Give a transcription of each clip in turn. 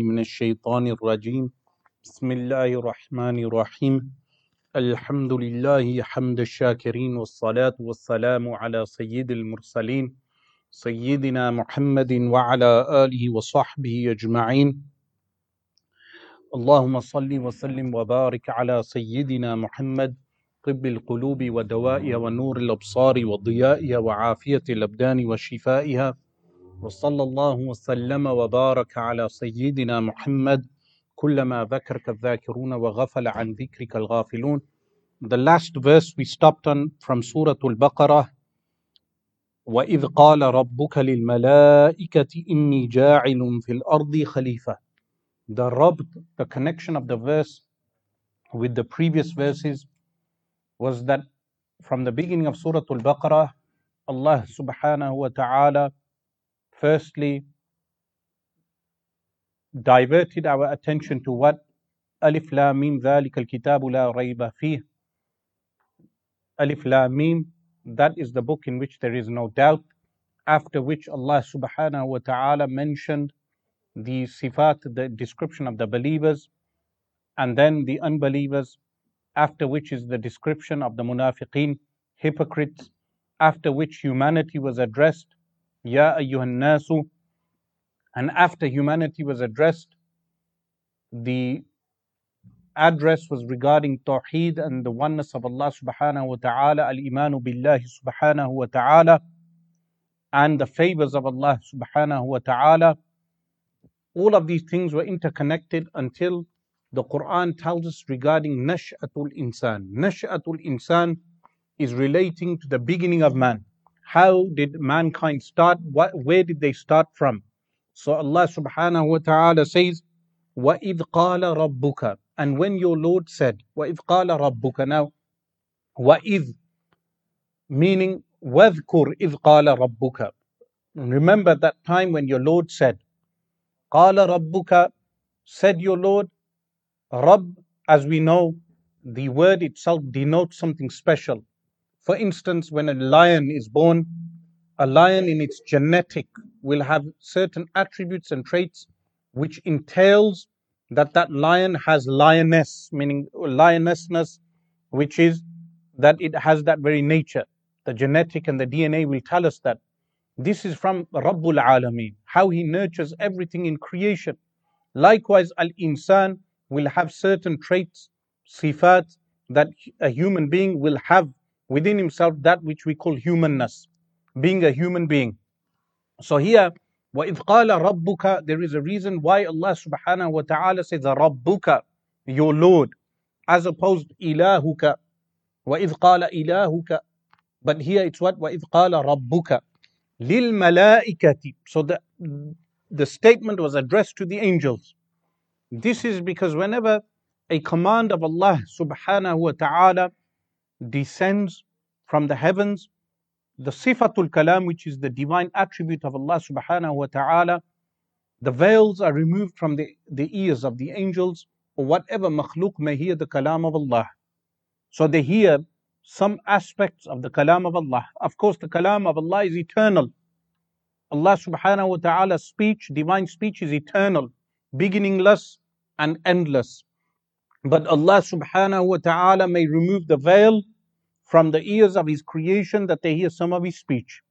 من الشيطان الرجيم. بسم الله الرحمن الرحيم. الحمد لله حمد الشاكرين والصلاة والسلام على سيد المرسلين سيدنا محمد وعلى آله وصحبه أجمعين. اللهم صل وسلم وبارك على سيدنا محمد طب القلوب ودوائها ونور الأبصار وضيائها وعافية الأبدان وشفائها. وصلى الله وسلم وبارك على سيدنا محمد كلما ذكرك الذاكرون وغفل عن ذكرك الغافلون The last verse we stopped on from Surah Al-Baqarah وإذ قال ربك للملائكة إني جاعل في الأرض خليفة The Rabb, the connection of the verse with the previous verses was that from the beginning of Surah Al-Baqarah Allah subhanahu wa ta'ala firstly diverted our attention to what Alif Lam Mim ذلك الكتاب لا ريب فيه Alif Lam Mim that is the book in which there is no doubt after which Allah subhanahu wa ta'ala mentioned the sifat the description of the believers and then the unbelievers after which is the description of the munafiqeen hypocrites after which humanity was addressed Ya ayyuhan nasu. And after humanity was addressed, the address was regarding Tawheed and the oneness of Allah subhanahu wa ta'ala, al imanu billahi subhanahu wa ta'ala, and the favors of Allah subhanahu wa ta'ala. All of these things were interconnected until the Quran tells us regarding Nash'atul Insan. Nash'atul Insan is relating to the beginning of man. How did mankind start? What, where did they start from? So Allah subhanahu wa ta'ala says, وَإِذْ قَالَ رَبُّكَ And when your Lord said, وَإِذْ قَالَ رَبُّكَ Now, وَإِذْ meaning وَذْكُرْ إِذْ قَالَ رَبُّكَ Remember that time when your Lord said, قَالَ رَبُّكَ Said your Lord, Rabb, as we know, the word itself denotes something special. For instance, when a lion is born, a lion in its genetic will have certain attributes and traits which entails that that lion has lioness, meaning lionessness, which is that it has that very nature. The genetic and the DNA will tell us that. This is from Rabbul Alameen, how he nurtures everything in creation. Likewise, Al Insan will have certain traits, sifat, that a human being will have within himself that which we call humanness, being a human being. So here, وَإِذْ قَالَ رَبُّكَ There is a reason why Allah subhanahu wa ta'ala says رَبُّكَ Your Lord, as opposed إِلَهُكَ وَإِذْ قَالَ إِلَهُكَ But here it's what? وَإِذْ قَالَ رَبُّكَ لِلْمَلَائِكَةِ So the, the statement was addressed to the angels. This is because whenever a command of Allah subhanahu wa ta'ala descends from the heavens, the sifatul kalam, which is the divine attribute of Allah subhanahu wa ta'ala, the veils are removed from the, the ears of the angels or whatever makhluk may hear the kalam of Allah. So they hear some aspects of the kalam of Allah. Of course, the kalam of Allah is eternal. Allah subhanahu wa ta'ala's speech, divine speech is eternal, beginningless and endless. But Allah subhanahu wa ta'ala may remove the veil from the ears of His creation that they hear some of His speech.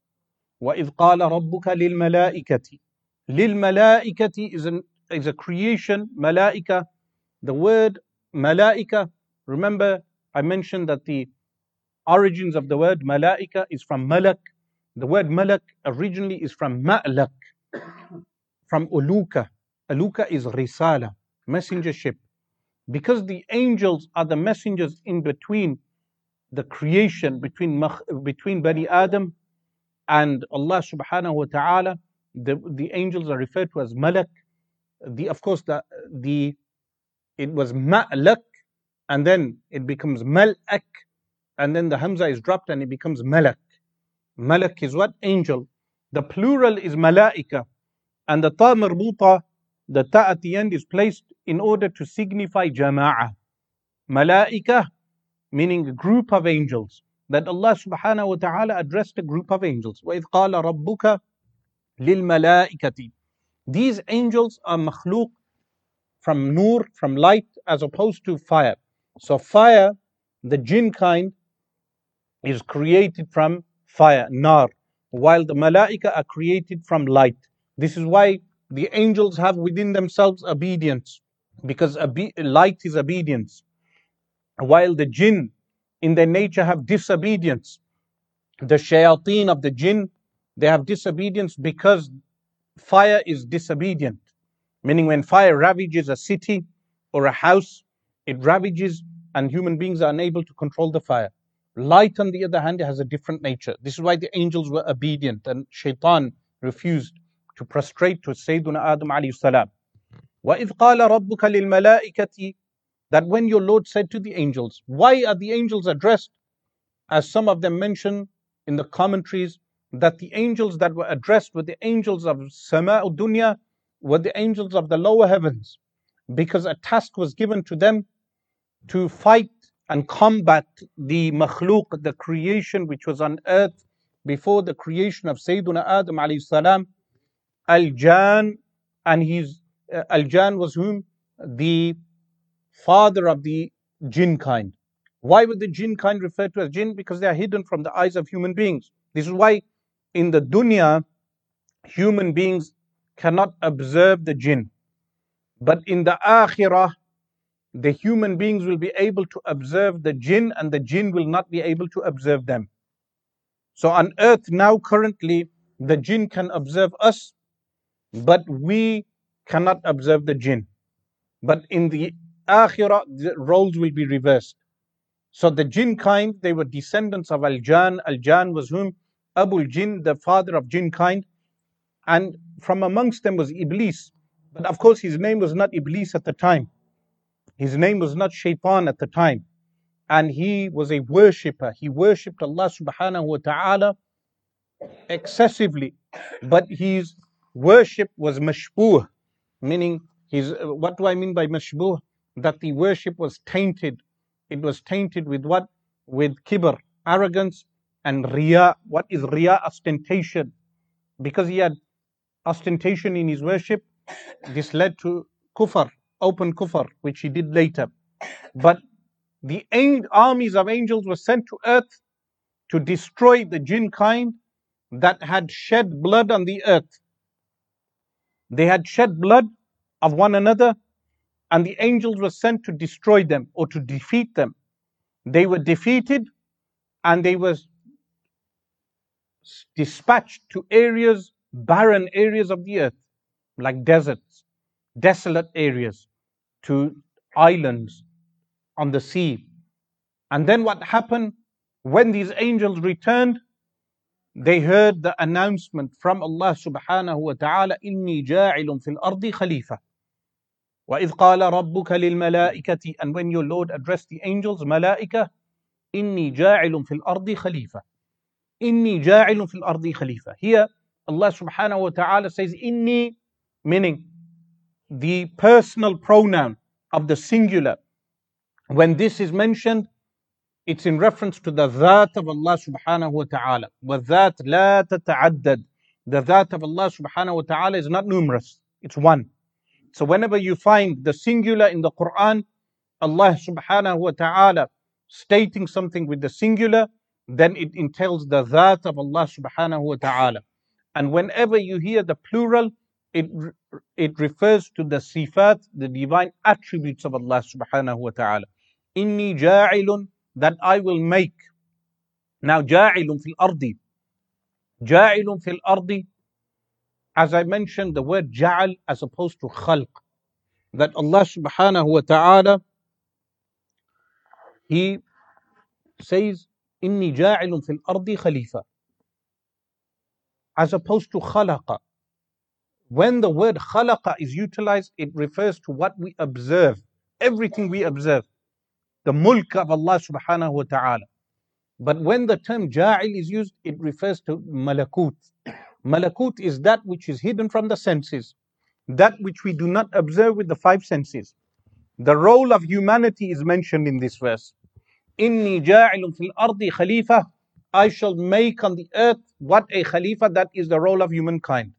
وَإِذْ قَالَ رَبُّكَ لِلْمَلَائِكَةِ لِلْمَلَائِكَةِ is, an, is a creation, malaika. The word malaika, remember I mentioned that the origins of the word malaika is from malak. The word malak originally is from ma'lak, from uluka. Uluka is risala, messengership because the angels are the messengers in between the creation between between Bani Adam and Allah subhanahu wa ta'ala the, the angels are referred to as malak. The of course the the it was ma'lak and then it becomes malak and then the hamza is dropped and it becomes malak. Malak is what? Angel. The plural is malaika and the ta marbuta the ta at the end is placed in order to signify jama'ah. Malaika, meaning a group of angels. That Allah subhanahu wa ta'ala addressed a group of angels. وَإِذْ قَالَ رَبُّكَ لِلْمَلَائِكَةِ These angels are makhluk from nur, from light, as opposed to fire. So fire, the jinn kind, is created from fire, nar, while the malaika are created from light. This is why the angels have within themselves obedience, because light is obedience, while the jinn in their nature have disobedience. The shayateen of the jinn, they have disobedience because fire is disobedient. Meaning, when fire ravages a city or a house, it ravages and human beings are unable to control the fire. Light, on the other hand, has a different nature. This is why the angels were obedient and shaitan refused to prostrate to Sayyidina Adam alayhi salam. وَإِذْ قَالَ رَبُّكَ لِلْمَلَائِكَةِ That when your Lord said to the angels, why are the angels addressed? As some of them mention in the commentaries, that the angels that were addressed were the angels of Sama'u Dunya, were the angels of the lower heavens, because a task was given to them to fight and combat the makhluk, the creation which was on earth before the creation of Sayyidina Adam alayhi salam, Al-Jan, and his uh, uh, Al-Jan was whom? The father of the jinn kind. Why would the jinn kind referred to as jinn? Because they are hidden from the eyes of human beings. This is why in the dunya, human beings cannot observe the jinn. But in the akhirah, the human beings will be able to observe the jinn and the jinn will not be able to observe them. So on earth now currently, the jinn can observe us, but we cannot observe the jinn. But in the akhirah, the roles will be reversed. So the jinn kind, they were descendants of Al-Jan. Al-Jan was whom? Abu Jinn, the father of jinn kind. And from amongst them was Iblis. But of course, his name was not Iblis at the time. His name was not Shaitan at the time. And he was a worshipper. He worshipped Allah subhanahu wa ta'ala excessively. But his worship was mashbuh, meaning his, what do I mean by mashbuh? That the worship was tainted. It was tainted with what? With kibr, arrogance, and riya. What is riya? Ostentation. Because he had ostentation in his worship, this led to kufr, open kufr, which he did later. But the armies of angels were sent to earth to destroy the jinn kind that had shed blood on the earth. They had shed blood of one another, and the angels were sent to destroy them or to defeat them. They were defeated and they were dispatched to areas, barren areas of the earth, like deserts, desolate areas, to islands on the sea. And then what happened when these angels returned? They heard the announcement from Allah subhanahu wa ta'ala, إِنِّي جَاعِلٌ فِي الْأَرْضِ خَلِيفَةً وَإِذْ قَالَ رَبُّكَ لِلْمَلَائِكَةِ And when your Lord addressed the angels, ملائكة, إِنِّي جَاعِلٌ فِي الْأَرْضِ خَلِيفَةً إِنِّي جَاعِلٌ فِي الْأَرْضِ خَلِيفَةً Here, Allah subhanahu wa ta'ala says, إِنِّي, meaning the personal pronoun of the singular. When this is mentioned, it's in reference to the that of Allah subhanahu wa ta'ala. وَذَات لَا تَتَعَدَّدْ The that of Allah subhanahu wa ta'ala is not numerous, it's one. So whenever you find the singular in the Quran, Allah subhanahu wa ta'ala stating something with the singular, then it entails the that of Allah subhanahu wa ta'ala. And whenever you hear the plural, it, it refers to the sifat, the divine attributes of Allah subhanahu wa ta'ala. Inni ja'ilun that I will make. Now, ja'ilun fil ardi. Ja'ilun fil ardi. As I mentioned, the word ja'al as opposed to khalq. That Allah subhanahu wa ta'ala, He says, Inni ja'ilun fil ardi khalifa. As opposed to khalaqa. When the word khalaqa is utilized, it refers to what we observe, everything we observe the mulk of Allah subhanahu wa ta'ala. But when the term ja'il is used, it refers to malakut. Malakut is that which is hidden from the senses, that which we do not observe with the five senses. The role of humanity is mentioned in this verse. Inni ja'ilun fil ardi khalifa. I shall make on the earth what a khalifa, that is the role of humankind.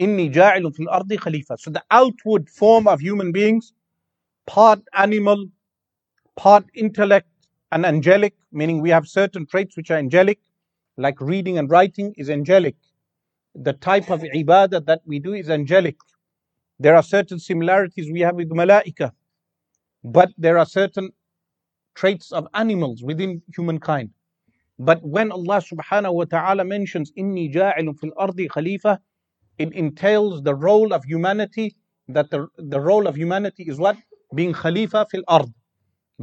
Inni ja'ilun fil ardi khalifa. So the outward form of human beings, part animal, part intellect and angelic, meaning we have certain traits which are angelic, like reading and writing is angelic. The type of ibadah that we do is angelic. There are certain similarities we have with malaika, but there are certain traits of animals within humankind. But when Allah subhanahu wa ta'ala mentions Inni ja'ilun fil ardi khalifa, it entails the role of humanity, that the, the role of humanity is what? Being khalifa fil ard,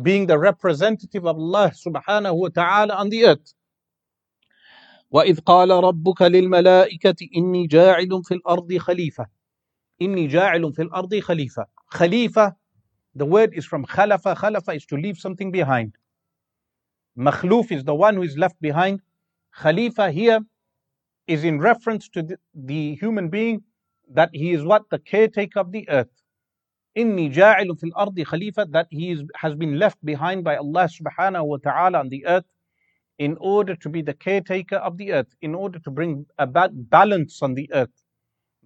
being the representative of Allah subhanahu wa ta'ala on the earth. وإذ قال ربك للملائكة إني جاعل في الأرض خليفة إني جاعل في الأرض خليفة خليفة the word is from khalafa khalafa is to leave something behind makhluf is the one who is left behind khalifa here is in reference to the, the human being that he is what the caretaker of the earth inni ja'ilun fil ardi khalifa that he is, has been left behind by Allah subhanahu wa ta'ala on the earth in order to be the caretaker of the earth, in order to bring about balance on the earth.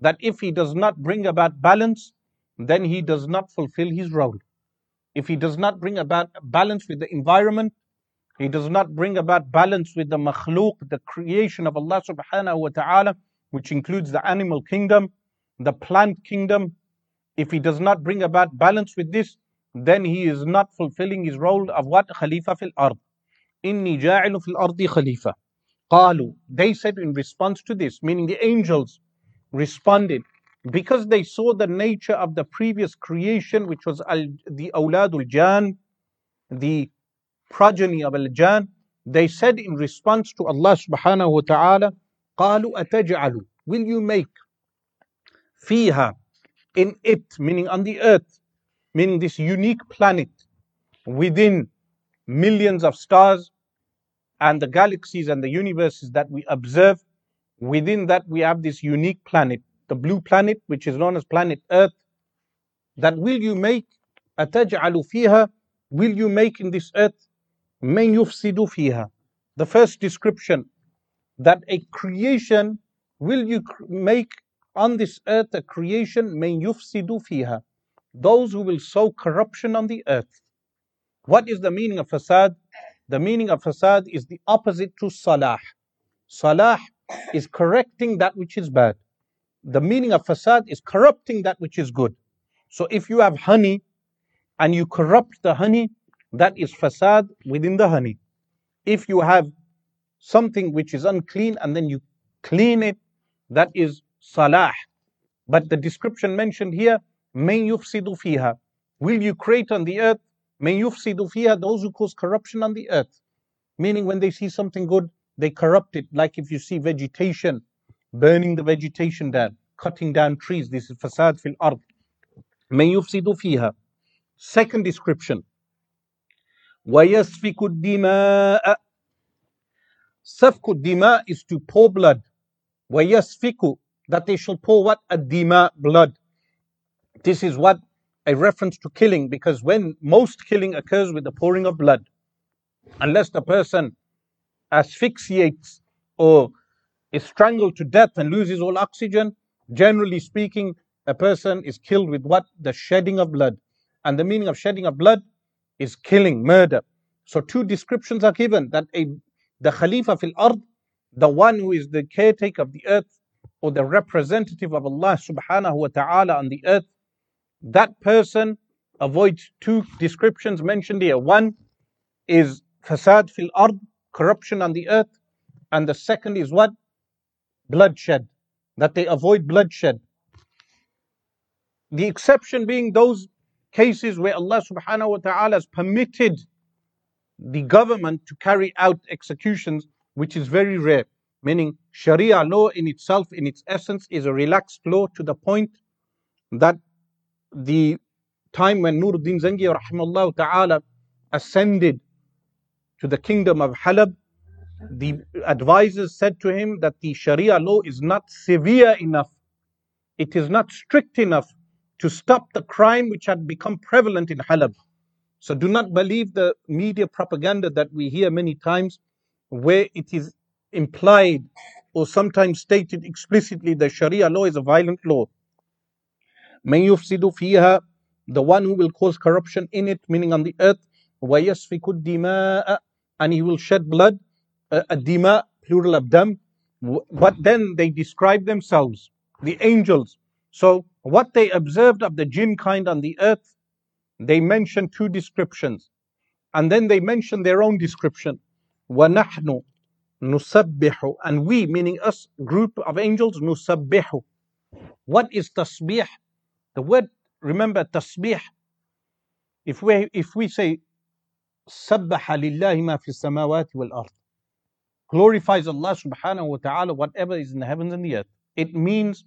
That if he does not bring about balance, then he does not fulfill his role. If he does not bring about balance with the environment, he does not bring about balance with the makhluk, the creation of Allah subhanahu wa ta'ala, which includes the animal kingdom, the plant kingdom. If he does not bring about balance with this, then he is not fulfilling his role of what? Khalifa fil ard. Inni ja'ilu fil ardi khalifa. Qalu. They said in response to this, meaning the angels responded, because they saw the nature of the previous creation, which was al, the awladul jan, the progeny of al jan, they said in response to Allah subhanahu wa ta'ala, قالوا أتجعل Will you make fiha in it, meaning on the earth, meaning this unique planet within millions of stars and the galaxies and the universes that we observe. Within that, we have this unique planet, the blue planet, which is known as planet Earth. That will you make أتجعل فيها will you make in this earth من يفسد فيها the first description that a creation will you make on this earth a creation من يفسد فيها those who will sow corruption on the earth what is the meaning of fasad? The meaning of fasad is the opposite to salah. Salah is correcting that which is bad. The meaning of fasad is corrupting that which is good. So if you have honey and you corrupt the honey, that is fasad within the honey. If you have something which is unclean and then you clean it, that is salah. But the description mentioned here, may yufsidu fiha. Will you create on the earth May yufsidu fiha, those who cause corruption on the earth. Meaning when they see something good, they corrupt it. Like if you see vegetation, burning the vegetation down, cutting down trees. This is fasad fil ard. May yufsidu fiha. Second description. وَيَسْفِكُ الدِّمَاءَ سَفْكُ الدِّمَاء is to pour blood. وَيَسْفِكُ that they shall pour what? A dima, blood. This is what a reference to killing because when most killing occurs with the pouring of blood, unless the person asphyxiates or is strangled to death and loses all oxygen, generally speaking, a person is killed with what? The shedding of blood. And the meaning of shedding of blood is killing, murder. So two descriptions are given that a the Khalifa fil ard, the one who is the caretaker of the earth or the representative of Allah subhanahu wa ta'ala on the earth, that person avoids two descriptions mentioned here. One is fasad fil ard, corruption on the earth, and the second is what? Bloodshed, that they avoid bloodshed. The exception being those cases where Allah subhanahu wa ta'ala has permitted the government to carry out executions, which is very rare. Meaning, Sharia law in itself, in its essence, is a relaxed law to the point that the time when Nuruddin Zangi rahimahullah ta'ala ascended to the kingdom of Halab, the advisors said to him that the Sharia law is not severe enough, it is not strict enough to stop the crime which had become prevalent in Halab. So do not believe the media propaganda that we hear many times where it is implied or sometimes stated explicitly the Sharia law is a violent law. من يفسد فيها the one who will cause corruption in it, meaning on the earth, ويسفك الدماء and he will shed blood, uh, dima, plural of dam. But then they describe themselves, the angels. So what they observed of the jinn kind on the earth, they mention two descriptions. And then they mention their own description. وَنَحْنُ Nusabbihu. And we, meaning us, group of angels, Nusabbihu. What is tasbih? The word, remember, tasbih. If we, if we say, Sabbaha lillahi ma fi samawati wal ard. Glorifies Allah subhanahu wa ta'ala, whatever is in the heavens and the earth. It means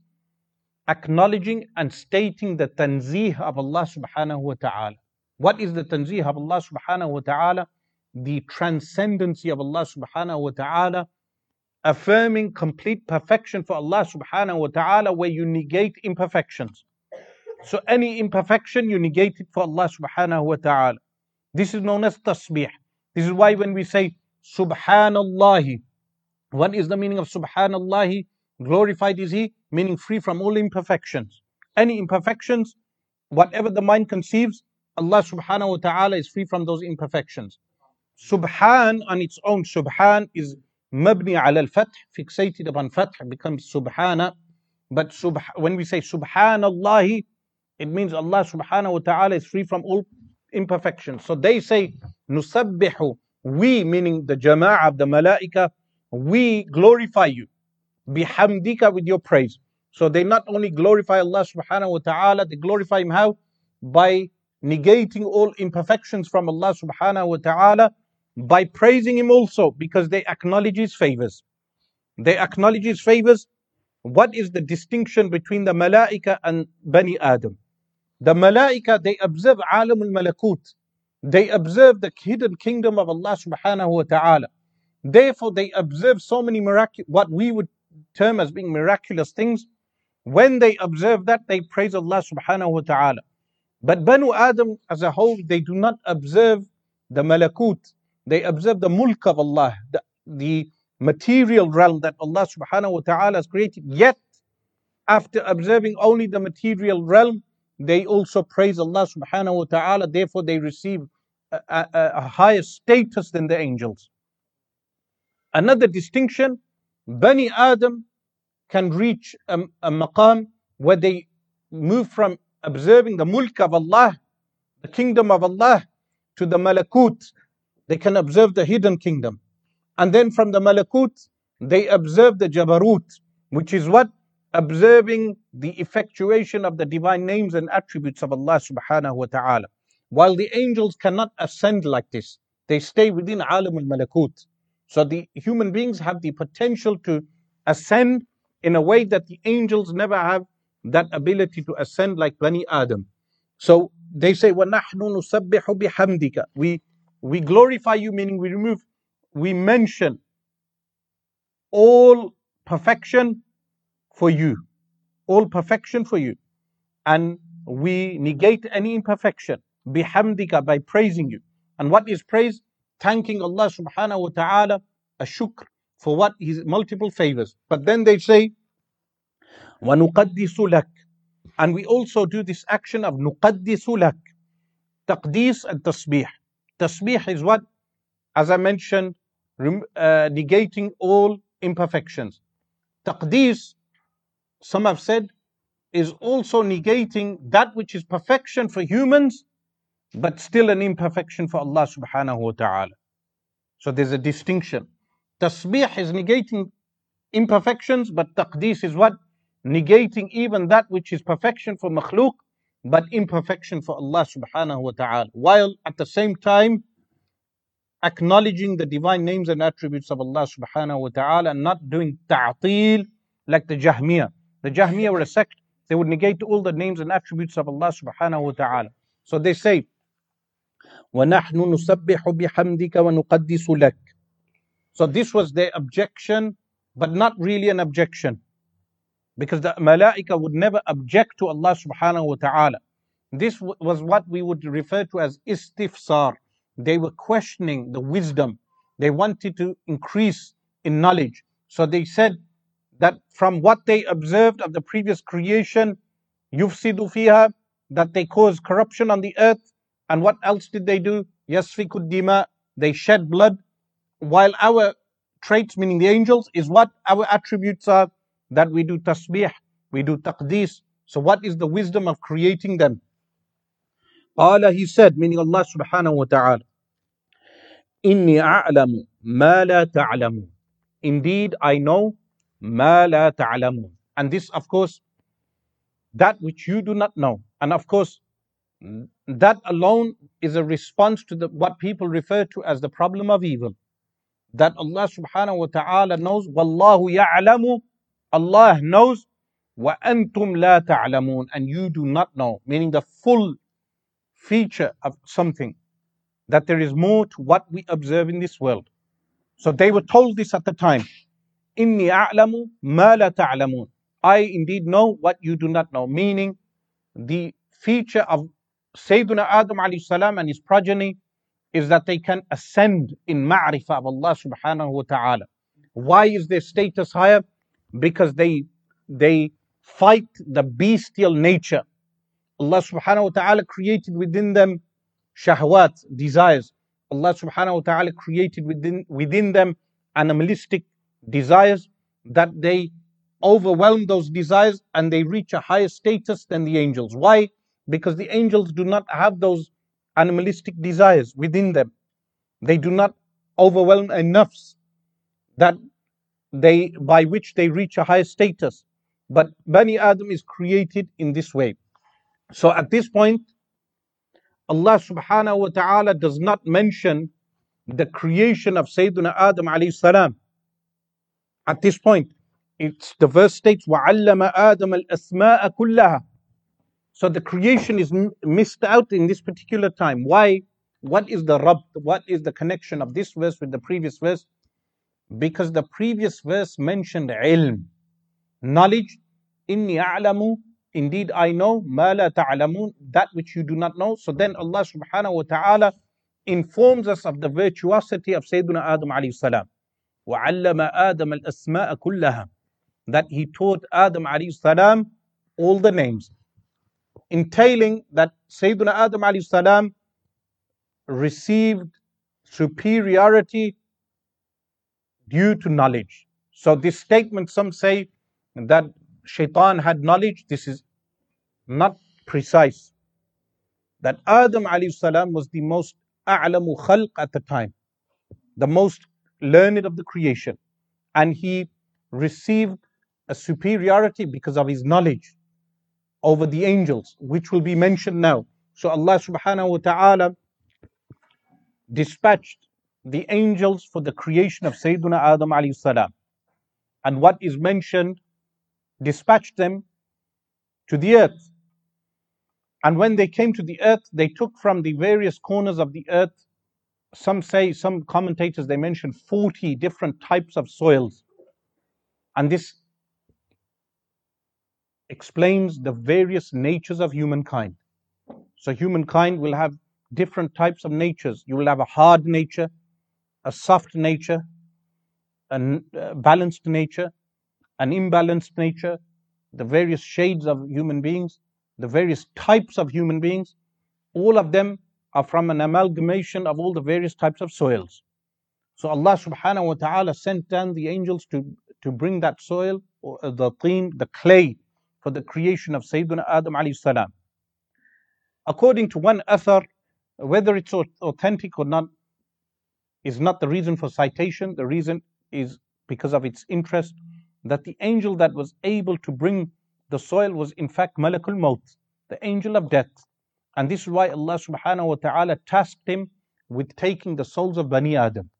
acknowledging and stating the tanzih of Allah subhanahu wa ta'ala. What is the tanzih of Allah subhanahu wa ta'ala? The transcendency of Allah subhanahu wa ta'ala, affirming complete perfection for Allah subhanahu wa ta'ala, where you negate imperfections. So any imperfection, you negate it for Allah subhanahu wa ta'ala. This is known as tasbih. This is why when we say Subhanallah, what is the meaning of Subhanallah? Glorified is He, meaning free from all imperfections. Any imperfections, whatever the mind conceives, Allah subhanahu wa ta'ala is free from those imperfections. Subhan on its own, Subhan is mabni al-fath, fixated upon fath, becomes Subhana. But subh- when we say Subhanallah, it means Allah subhanahu wa ta'ala is free from all imperfections. So they say, Nusabbihu, we, meaning the jama'ah of the malaika, we glorify you bihamdika with your praise. So they not only glorify Allah subhanahu wa ta'ala, they glorify Him how? By negating all imperfections from Allah subhanahu wa ta'ala, by praising Him also, because they acknowledge His favors. They acknowledge His favors. What is the distinction between the malaika and Bani Adam? The malaika, they observe alam al-malakut. They observe the hidden kingdom of Allah subhanahu wa ta'ala. Therefore, they observe so many miraculous, what we would term as being miraculous things, when they observe that, they praise Allah subhanahu wa ta'ala. But Banu Adam as a whole, they do not observe the malakut. They observe the mulk of Allah, the, the material realm that Allah subhanahu wa ta'ala has created. Yet, after observing only the material realm, they also praise Allah subhanahu wa ta'ala. Therefore, they receive a, a, a higher status than the angels. Another distinction Bani Adam can reach a, a maqam where they move from observing the mulk of Allah, the kingdom of Allah, to the malakut They can observe the hidden kingdom. And then from the malakut, they observe the jabarut, which is what? Observing the effectuation of the divine names and attributes of Allah subhanahu wa ta'ala. While the angels cannot ascend like this, they stay within alam al malakut. So the human beings have the potential to ascend in a way that the angels never have that ability to ascend like Bani Adam. So they say, وَنَحْنُ نُسَبِّحُ بِحَمْدِكَ We we glorify you, meaning we remove, we mention all perfection for you. All perfection for you. And we negate any imperfection. Bihamdika by praising you. And what is praise? thanking Allah subhanahu wa ta'ala a shukr for what his multiple favors. But then they say, وَنُقَدِّسُ لَكَ And we also do this action of نُقَدِّسُ لَكَ Taqdis and tasbih. Tasbih is what? As I mentioned, uh, negating all imperfections. Taqdis, some have said, is also negating that which is perfection for humans but still an imperfection for Allah subhanahu wa ta'ala. So there's a distinction. Tasbih is negating imperfections, but taqdis is what? Negating even that which is perfection for makhluk, but imperfection for Allah subhanahu wa ta'ala. While at the same time acknowledging the divine names and attributes of Allah subhanahu wa ta'ala and not doing ta'til like the Jahmiyyah. The Jahmiyyah were a sect, they would negate all the names and attributes of Allah subhanahu wa ta'ala. So they say, وَنَحْنُ نُسَبِّحُ بِحَمْدِكَ وَنُقَدِّسُ لَكَ So this was their objection, but not really an objection. Because the malaika would never object to Allah subhanahu wa ta'ala. This was what we would refer to as istifsar. They were questioning the wisdom. They wanted to increase in knowledge. So they said, that from what they observed of the previous creation, yufsidu fiha, that they caused corruption on the earth. And what else did they do? Yasfikud dima, they shed blood. While our traits, meaning the angels, is what our attributes are that we do tasbih, we do taqdees. So what is the wisdom of creating them? Allah, he said, meaning Allah subhanahu wa ta'ala, Inni a'lamu ma la ta'lamu. Indeed, I know ma la ta'lamun. And this, of course, that which you do not know. And of course, that alone is a response to the, what people refer to as the problem of evil. That Allah subhanahu wa ta'ala knows, Wallahu ya'lamu, Allah knows, wa antum la and you do not know, meaning the full feature of something, that there is more to what we observe in this world. So they were told this at the time. Inni a'lamu ma la ta'lamun. I indeed know what you do not know. Meaning, the feature of Sayyidina Adam alayhi salam and his progeny is that they can ascend in ma'rifah of Allah subhanahu wa ta'ala. Why is their status higher? Because they they fight the bestial nature. Allah subhanahu wa ta'ala created within them shahwat, desires. Allah subhanahu wa ta'ala created within within them animalistic desires that they overwhelm those desires and they reach a higher status than the angels. Why? Because the angels do not have those animalistic desires within them. They do not overwhelm enough that they by which they reach a higher status. But Bani Adam is created in this way. So at this point, Allah subhanahu wa ta'ala does not mention the creation of Sayyidina Adam alayhi salam at this point. It's the verse states, وَعَلَّمَ آدَمَ الْأَسْمَاءَ كُلَّهَا So the creation is missed out in this particular time. Why? What is the rub? What is the connection of this verse with the previous verse? Because the previous verse mentioned ilm, knowledge. Inni a'lamu, indeed I know, ma la ta'lamun, that which you do not know. So then Allah subhanahu wa ta'ala informs us of the virtuosity of Sayyidina Adam alayhi salam. وعلم آدم الأسماء كلها that he taught Adam alayhi salam all the names entailing that Sayyidina Adam alayhi salam received superiority due to knowledge so this statement some say that shaitan had knowledge this is not precise that Adam salam was the most a'lamu khalq at the time the most learned of the creation. And he received a superiority because of his knowledge over the angels, which will be mentioned now. So Allah subhanahu wa ta'ala dispatched the angels for the creation of Sayyidina Adam alayhi salam. And what is mentioned, dispatched them to the earth. And when they came to the earth, they took from the various corners of the earth some say, some commentators, they mention 40 different types of soils. And this explains the various natures of humankind. So, humankind will have different types of natures. You will have a hard nature, a soft nature, a uh, balanced nature, an imbalanced nature, the various shades of human beings, the various types of human beings. All of them are from an amalgamation of all the various types of soils. So Allah subhanahu wa ta'ala sent down the angels to, to bring that soil, or the teen, the clay, for the creation of Sayyidina Adam alayhi salam. According to one author, whether it's authentic or not is not the reason for citation. The reason is because of its interest that the angel that was able to bring the soil was in fact Malakul Maut, the angel of death. And this is why Allah subhanahu wa ta'ala tasked him with taking the souls of Bani Adam.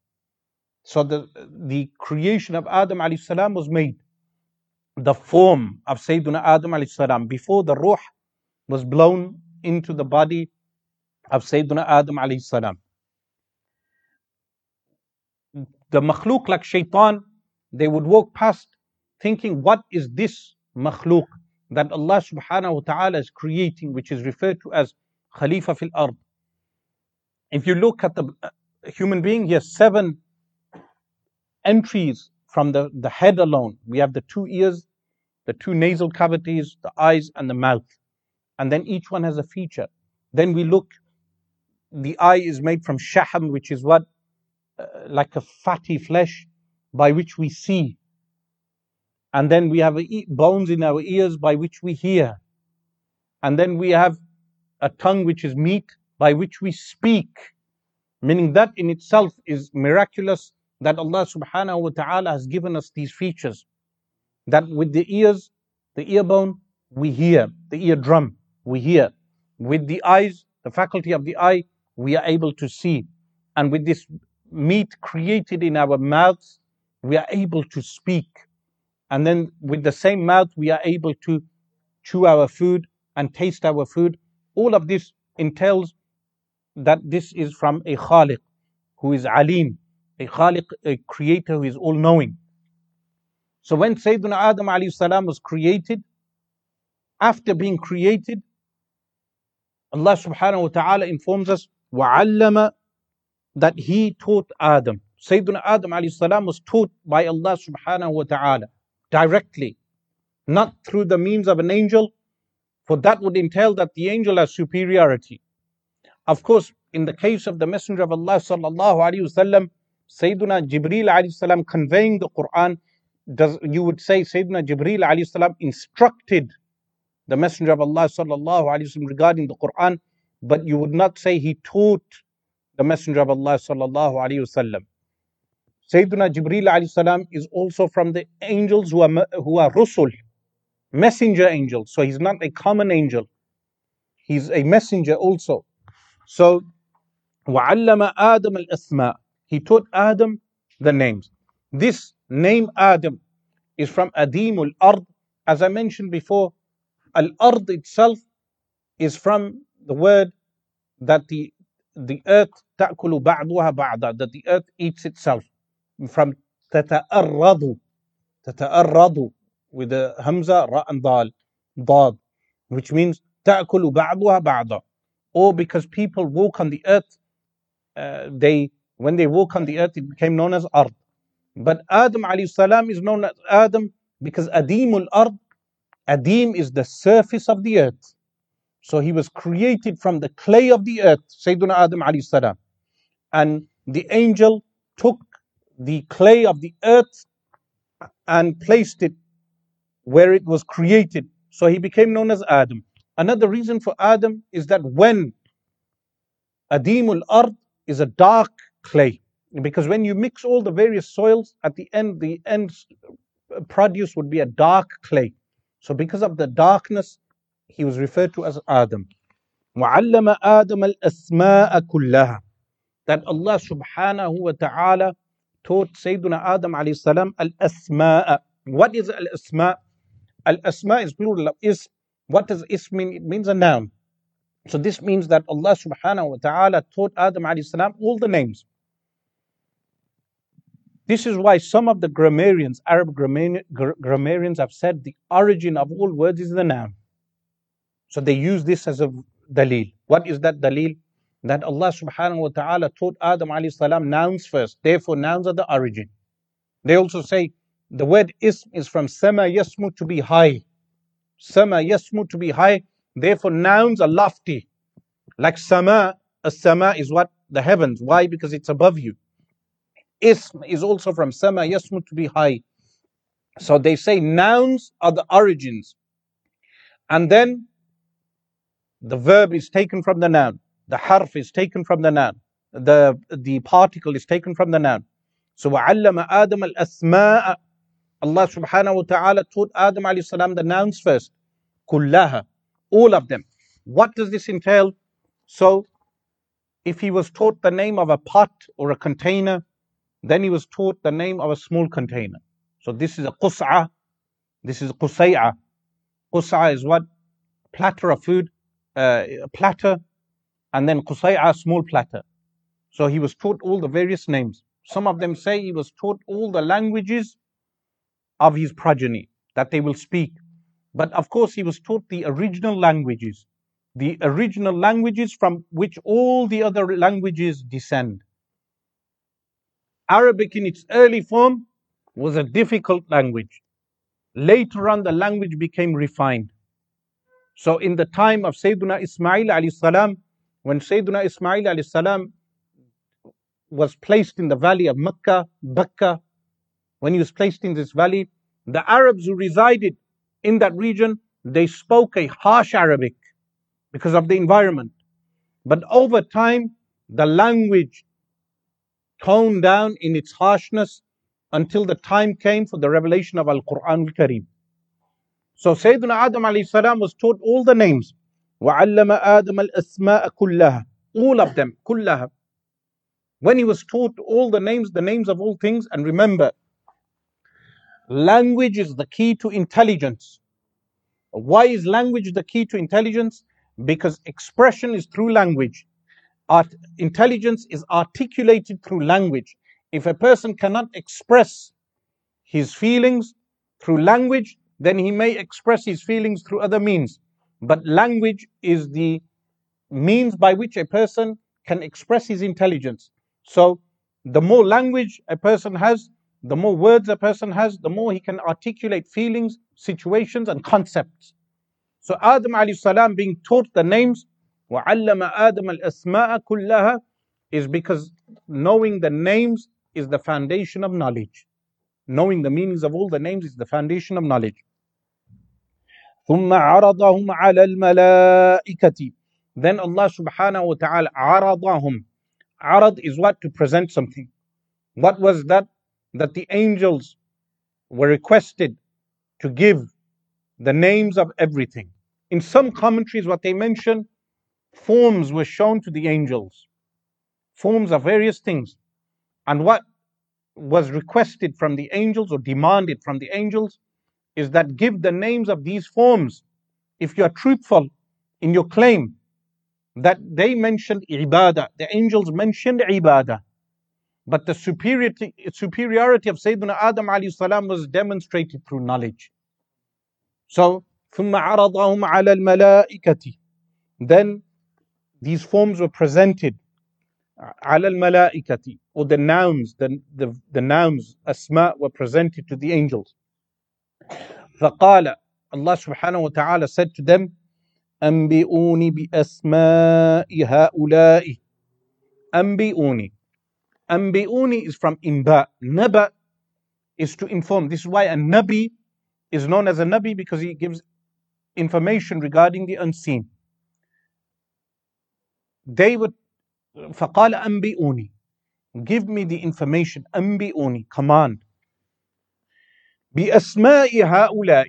So the, the creation of Adam alayhi salam was made. The form of Sayyidina Adam alayhi salam before the ruh was blown into the body of Sayyidina Adam alayhi salam. The makhluk like shaitan, they would walk past thinking, what is this makhluk that Allah subhanahu wa ta'ala is creating, which is referred to as Khalifa fil ard. If you look at the uh, human being, he has seven entries from the, the head alone. We have the two ears, the two nasal cavities, the eyes, and the mouth. And then each one has a feature. Then we look, the eye is made from shaham, which is what? Uh, like a fatty flesh by which we see. And then we have bones in our ears by which we hear. And then we have a tongue which is meat by which we speak. Meaning that in itself is miraculous that Allah subhanahu wa ta'ala has given us these features. That with the ears, the ear bone, we hear. The eardrum, we hear. With the eyes, the faculty of the eye, we are able to see. And with this meat created in our mouths, we are able to speak. And then with the same mouth, we are able to chew our food and taste our food. All of this entails that this is from a Khaliq who is Alim, a Khaliq, a creator who is all knowing. So when Sayyidina Adam alayhi salam was created, after being created, Allah subhanahu wa ta'ala informs us, وَعَلَّمَ that he taught Adam. Sayyidina Adam alayhi was taught by Allah subhanahu wa ta'ala directly, not through the means of an angel, for that would entail that the angel has superiority. Of course, in the case of the Messenger of Allah sallallahu alaihi wasallam, Sayyidina Jibril alayhi salam conveying the Quran, does you would say Sayyidina Jibril alayhi salam instructed the Messenger of Allah sallallahu alaihi wasallam regarding the Quran, but you would not say he taught the Messenger of Allah sallallahu alaihi wasallam. Sayyidina Jibril alayhi salam is also from the angels who are who are rusul, messenger angels. So he's not a common angel. He's a messenger also. So وَعَلَّمَ آدَمَ الْأَسْمَاءِ He taught Adam the names. This name Adam is from Adimul Ard. As I mentioned before, Al Ard itself is from the word that the the earth ta'kulu ba'duha ba'da, that the earth eats itself. From tata'arradu, tata'arradu, with the hamza, ra and dal, dad, which means ta'kulu ba'duha ba'da. Or because people walk on the earth, uh, they when they walk on the earth, it became known as ard. But Adam salam is known as Adam because Adimul ard, Adim is the surface of the earth so he was created from the clay of the earth Sayyidina Adam alayhi salam and the angel took the clay of the earth and placed it where it was created. So he became known as Adam. Another reason for Adam is that when Adimul Ard is a dark clay, because when you mix all the various soils, at the end, the end produce would be a dark clay. So because of the darkness, he was referred to as Adam. وَعَلَّمَ آدَمَ الْأَسْمَاءَ كُلَّهَا That Allah subhanahu wa ta'ala taught Sayyidina Adam alayhi salam al-asma'a. What is al-asma? asma is plural of ism. What does ism mean? It means a noun. So this means that Allah subhanahu wa ta'ala taught Adam alayhi salam all the names. This is why some of the grammarians, Arab grammarians have said the origin of all words is the noun. So they use this as a dalil. What is that dalil? that Allah subhanahu wa ta'ala taught Adam alayhi salam nouns first. Therefore, nouns are the origin. They also say the word ism is from sama yasmu to be high. Sama yasmu to be high. Therefore, nouns are lofty. Like sama, a sama is what? The heavens. Why? Because it's above you. Ism is also from sama yasmu to be high. So they say nouns are the origins. And then the verb is taken from the noun. The harf is taken from the noun. The, the particle is taken from the noun. So وَعَلَّمَ آدَمَ الْأَسْمَاءَ Allah subhanahu wa ta'ala taught Adam alayhi salam the nouns first. Kullaha. All of them. What does this entail? So, if he was taught the name of a pot or a container, then he was taught the name of a small container. So this is a qus'a. This is qusay'a. Qus'a is what? Platter of food. Uh, platter and then Qusay'a, small platter. So he was taught all the various names. Some of them say he was taught all the languages of his progeny that they will speak. But of course, he was taught the original languages, the original languages from which all the other languages descend. Arabic in its early form was a difficult language. Later on, the language became refined. So, in the time of Sayyidina Ismail salam, when Sayyidina Ismail salam was placed in the valley of Mecca, Bakka, when he was placed in this valley, the Arabs who resided in that region, they spoke a harsh Arabic because of the environment. But over time, the language toned down in its harshness until the time came for the revelation of Al-Quran al-Kareem. So Sayyidina Adam alayhi salam was taught all the names. وَعَلَّمَ آدَمَ الْأَسْمَاءَ كُلَّهَا All of them, كُلَّهَا. When he was taught all the names, the names of all things, and remember, language is the key to intelligence. Why is language the key to intelligence? Because expression is through language. Art, intelligence is articulated through language. If a person cannot express his feelings through language, then he may express his feelings through other means. But language is the means by which a person can express his intelligence. So, the more language a person has, the more words a person has, the more he can articulate feelings, situations, and concepts. So, Adam alayhi salam being taught the names, وَعَلَّمَ آدَمَ الْأَسْمَاءَ كُلَّهَا is because knowing the names is the foundation of knowledge. Knowing the meanings of all the names is the foundation of knowledge. ثم عرضهم على الملائكة Then Allah subhanahu wa ta'ala عرضهم Arad is what? To present something. What was that? That the angels were requested to give the names of everything. In some commentaries, what they mention, forms were shown to the angels. Forms of various things. And what was requested from the angels or demanded from the angels is that give the names of these forms if you are truthful in your claim that they mentioned ibadah the angels mentioned ibadah but the superiority, superiority of Sayyidina Adam alayhi salam was demonstrated through knowledge so ثم عرضهم على الملائكة then these forms were presented على الملائكة or the nouns the, the, the nouns asma were presented to the angels فقال subhanahu wa ta'ala said to them أنبئوني بأسماء هؤلاء أنبئوني أنبئوني is from inba naba is to inform this is why a nabi is known as a nabi because he gives information regarding the unseen they would فقال أنبئوني give me the information أنبئوني command بأسماء هؤلاء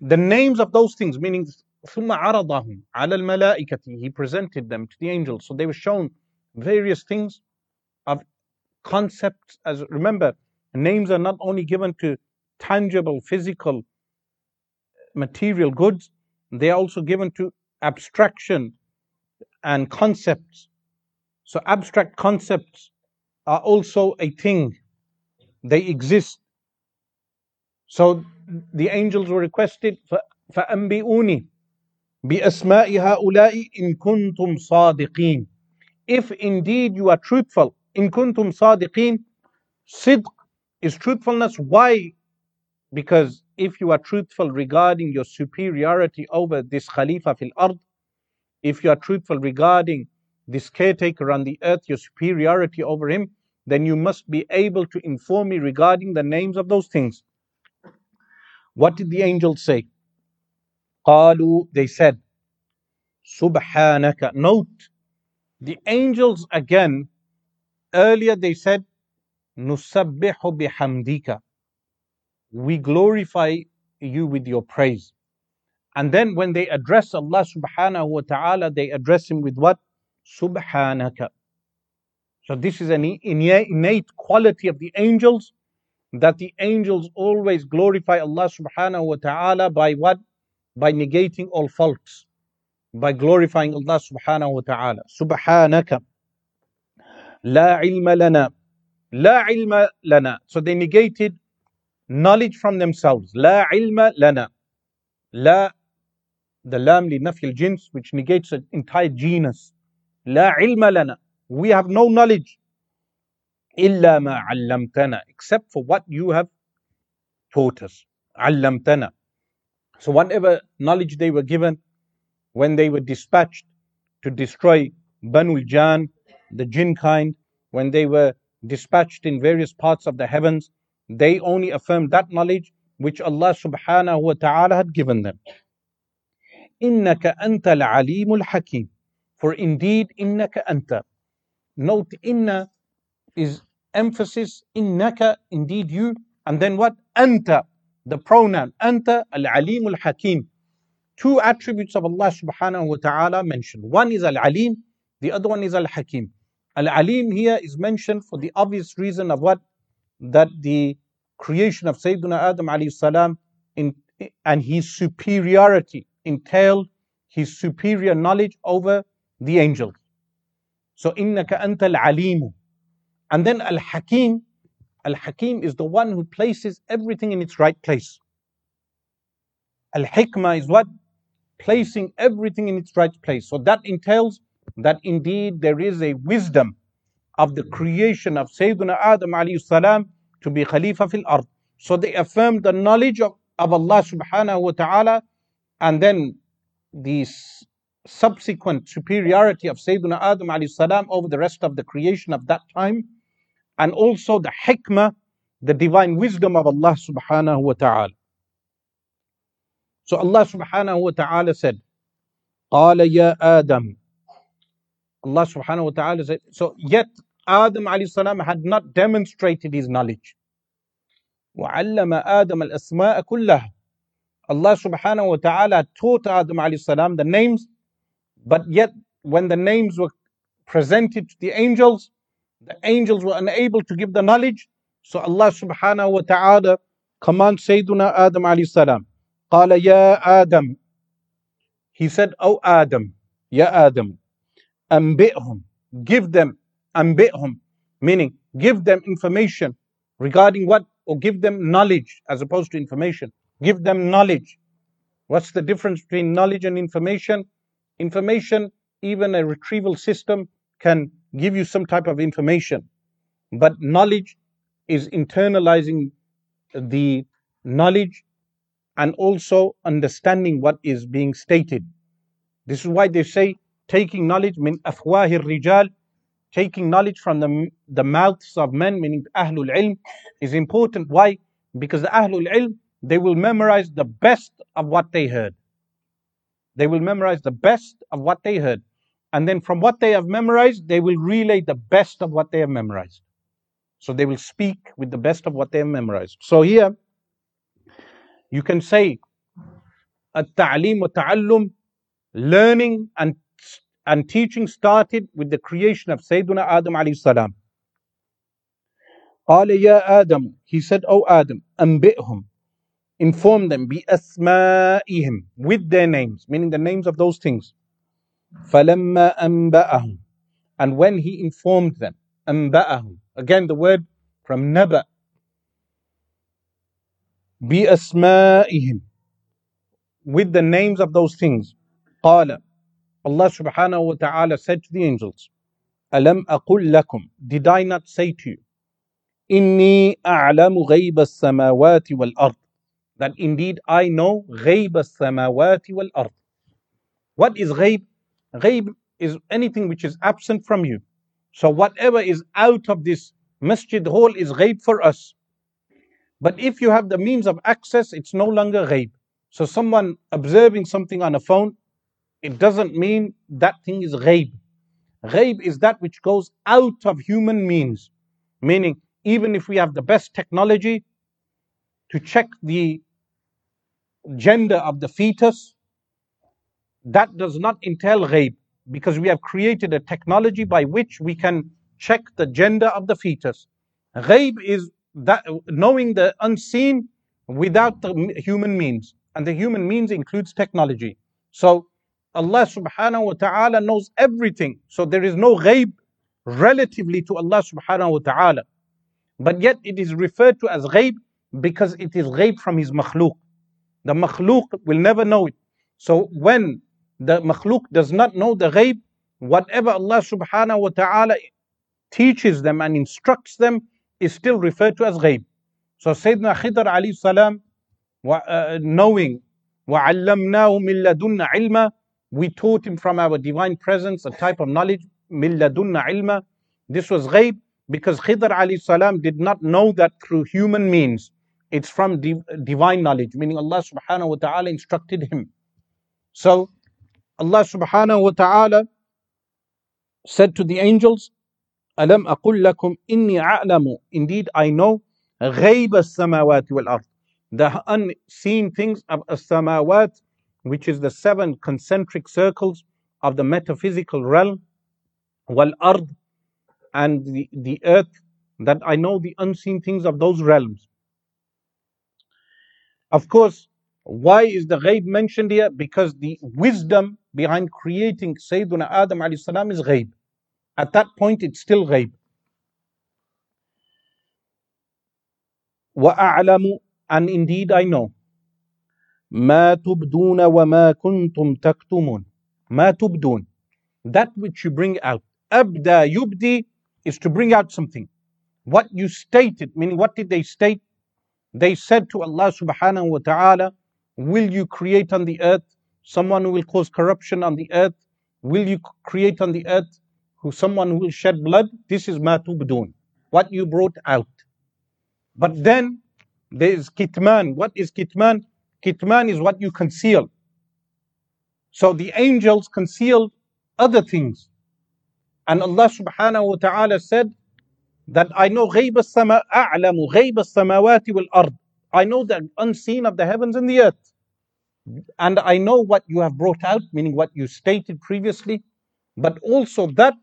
the names of those things meaning ثم عرضهم على الملائكة he presented them to the angels so they were shown various things of concepts as remember names are not only given to tangible physical material goods they are also given to abstraction and concepts so abstract concepts are also a thing they exist so the angels were requested فأنبئوني بأسماء هؤلاء إن كنتم صادقين if indeed you are truthful إن كنتم صادقين صدق is truthfulness why because if you are truthful regarding your superiority over this Khalifa fil ard if you are truthful regarding this caretaker on the earth your superiority over him then you must be able to inform me regarding the names of those things what did the angels say? قالوا, they said, Subhanaka. Note, the angels again, earlier they said, Nusabbihu bihamdika. We glorify you with your praise. And then when they address Allah subhanahu wa ta'ala, they address him with what? Subhanaka. So this is an innate quality of the angels that the angels always glorify Allah subhanahu wa ta'ala by what? By negating all faults. By glorifying Allah subhanahu wa ta'ala. Subhanaka. La ilma lana. La ilma lana. So they negated knowledge from themselves. La ilma lana. La, the lam li nafi jins which negates an entire genus. La ilma lana. We have no knowledge إلا ما علمتنا except for what you have taught us علمتنا so whatever knowledge they were given when they were dispatched to destroy Banu Jan the jinn kind when they were dispatched in various parts of the heavens they only affirmed that knowledge which Allah subhanahu wa ta'ala had given them إنك أنت العليم الحكيم for indeed إنك أنت note inna is emphasis innaka indeed you. And then what? Anta the pronoun. Anta al-alim al-hakim. Two attributes of Allah subhanahu wa ta'ala mentioned. One is al-alim the other one is al-hakim. Al-alim here is mentioned for the obvious reason of what? That the creation of Sayyidina Adam alayhi salam in, and his superiority entailed his superior knowledge over the angels. So innaka anta al-alim and then Al Hakim, Al Hakim is the one who places everything in its right place. Al Hikmah is what? Placing everything in its right place. So that entails that indeed there is a wisdom of the creation of Sayyidina Adam alayhi salam to be Khalifa fil ard. So they affirm the knowledge of, of Allah subhanahu wa ta'ala and then the subsequent superiority of Sayyidina Adam alayhi salam over the rest of the creation of that time and also the hikmah, the divine wisdom of Allah subhanahu wa ta'ala. So Allah subhanahu wa ta'ala said, قال يا آدم Allah subhanahu wa ta'ala said, so yet Adam alayhi salam had not demonstrated his knowledge. وعلم آدم الأسماء كلها Allah subhanahu wa ta'ala taught Adam alayhi salam the names, but yet when the names were presented to the angels, the angels were unable to give the knowledge. So Allah subhanahu wa ta'ala commands Sayyiduna Adam alayhi salam. قال يا آدم He said, O Adam, Ya Adam, أنبئهم, give them, أنبئهم, meaning give them information regarding what, or give them knowledge as opposed to information. Give them knowledge. What's the difference between knowledge and information? Information, even a retrieval system can give you some type of information. But knowledge is internalizing the knowledge and also understanding what is being stated. This is why they say taking knowledge min afwahir rijal, taking knowledge from the, the mouths of men, meaning ahlul ilm, is important. Why? Because the ahlul ilm, they will memorize the best of what they heard. They will memorize the best of what they heard. And then from what they have memorized, they will relay the best of what they have memorized. So they will speak with the best of what they have memorized. So here, you can say, at-ta'lim wa ta'allum, learning and, and teaching started with the creation of Sayyidina Adam alayhi salam. قال يا آدم He said, O Adam, أنبئهم Inform them, بأسمائهم With their names, meaning the names of those things. فَلَمَّا أَنْبَأَهُمْ And when he informed them, أَنْبَأَهُمْ Again the word from naba. بِأَسْمَائِهِمْ With the names of those things. قال Allah subhanahu wa ta'ala said to the angels, أَلَمْ أَقُلْ لَكُمْ Did I not say to you, إِنِّي أَعْلَمُ غَيْبَ السَّمَاوَاتِ وَالْأَرْضِ That indeed I know غَيْبَ السَّمَاوَاتِ وَالْأَرْضِ What is غَيْب? Ghaib is anything which is absent from you. So whatever is out of this masjid hall is ghaib for us. But if you have the means of access, it's no longer ghaib. So someone observing something on a phone, it doesn't mean that thing is ghaib. Ghaib is that which goes out of human means. Meaning, even if we have the best technology to check the gender of the fetus, that does not entail ghaib because we have created a technology by which we can check the gender of the fetus. Ghaib is that knowing the unseen without the human means, and the human means includes technology. So Allah subhanahu wa ta'ala knows everything. So there is no ghaib relatively to Allah subhanahu wa ta'ala. But yet it is referred to as ghaib because it is ghaib from his makhluk. The makhluk will never know it. So when the makhluk does not know the ghaib, whatever Allah subhanahu wa ta'ala teaches them and instructs them is still referred to as ghaib. So Sayyidina Khidr alayhi salam, uh, knowing, وَعَلَّمْنَاهُ مِن لَدُنَّ عِلْمًا We taught him from our divine presence a type of knowledge, مِن لَدُنَّ عِلْمًا This was ghaib because Khidr alayhi salam did not know that through human means. It's from div- divine knowledge, meaning Allah subhanahu wa ta'ala instructed him. So Allah subhanahu wa ta'ala said to the angels, ألم أقل لكم إني أعلم Indeed I know غيب السماوات والأرض The unseen things of السماوات which is the seven concentric circles of the metaphysical realm والأرض and the, the earth that I know the unseen things of those realms. Of course, why is the ghaib mentioned here? Because the wisdom behind creating Sayyidina Adam alayhi salam is ghaib. At that point, it's still ghaib. وأعلم and indeed I know ما تبدون وما كنتم تكتمون ما تبدون that which you bring out أبدا يبدي is to bring out something what you stated meaning what did they state they said to Allah subhanahu wa ta'ala will you create on the earth someone who will cause corruption on the earth will you create on the earth who someone who will shed blood this is ma tubdun what you brought out but then there is kitman. What is kitman? Kitman is what you conceal. So the angels concealed other things. And Allah subhanahu wa ta'ala said that I know غيب السماء أعلم غيب السماوات والأرض. I know the unseen of the heavens and the earth. And I know what you have brought out, meaning what you stated previously, but also that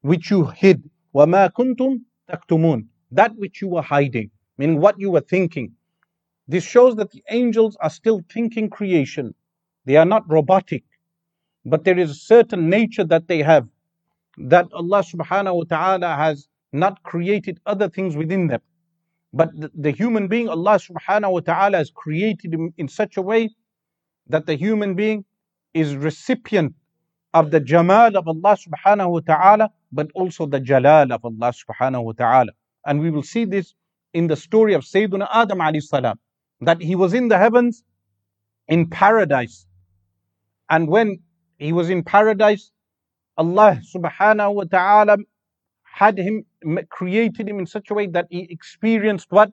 which you hid. وَمَا كُنْتُمْ تَكْتُمُونَ That which you were hiding meaning what you were thinking. This shows that the angels are still thinking creation. They are not robotic, but there is a certain nature that they have that Allah subhanahu wa ta'ala has not created other things within them. But the, human being, Allah subhanahu wa ta'ala has created him in such a way that the human being is recipient of the jamal of Allah subhanahu wa ta'ala, but also the jalal of Allah subhanahu wa ta'ala. And we will see this in the story of Sayyidina Adam alayhi salam, that he was in the heavens in paradise. And when he was in paradise, Allah subhanahu wa ta'ala had him, created him in such a way that he experienced what?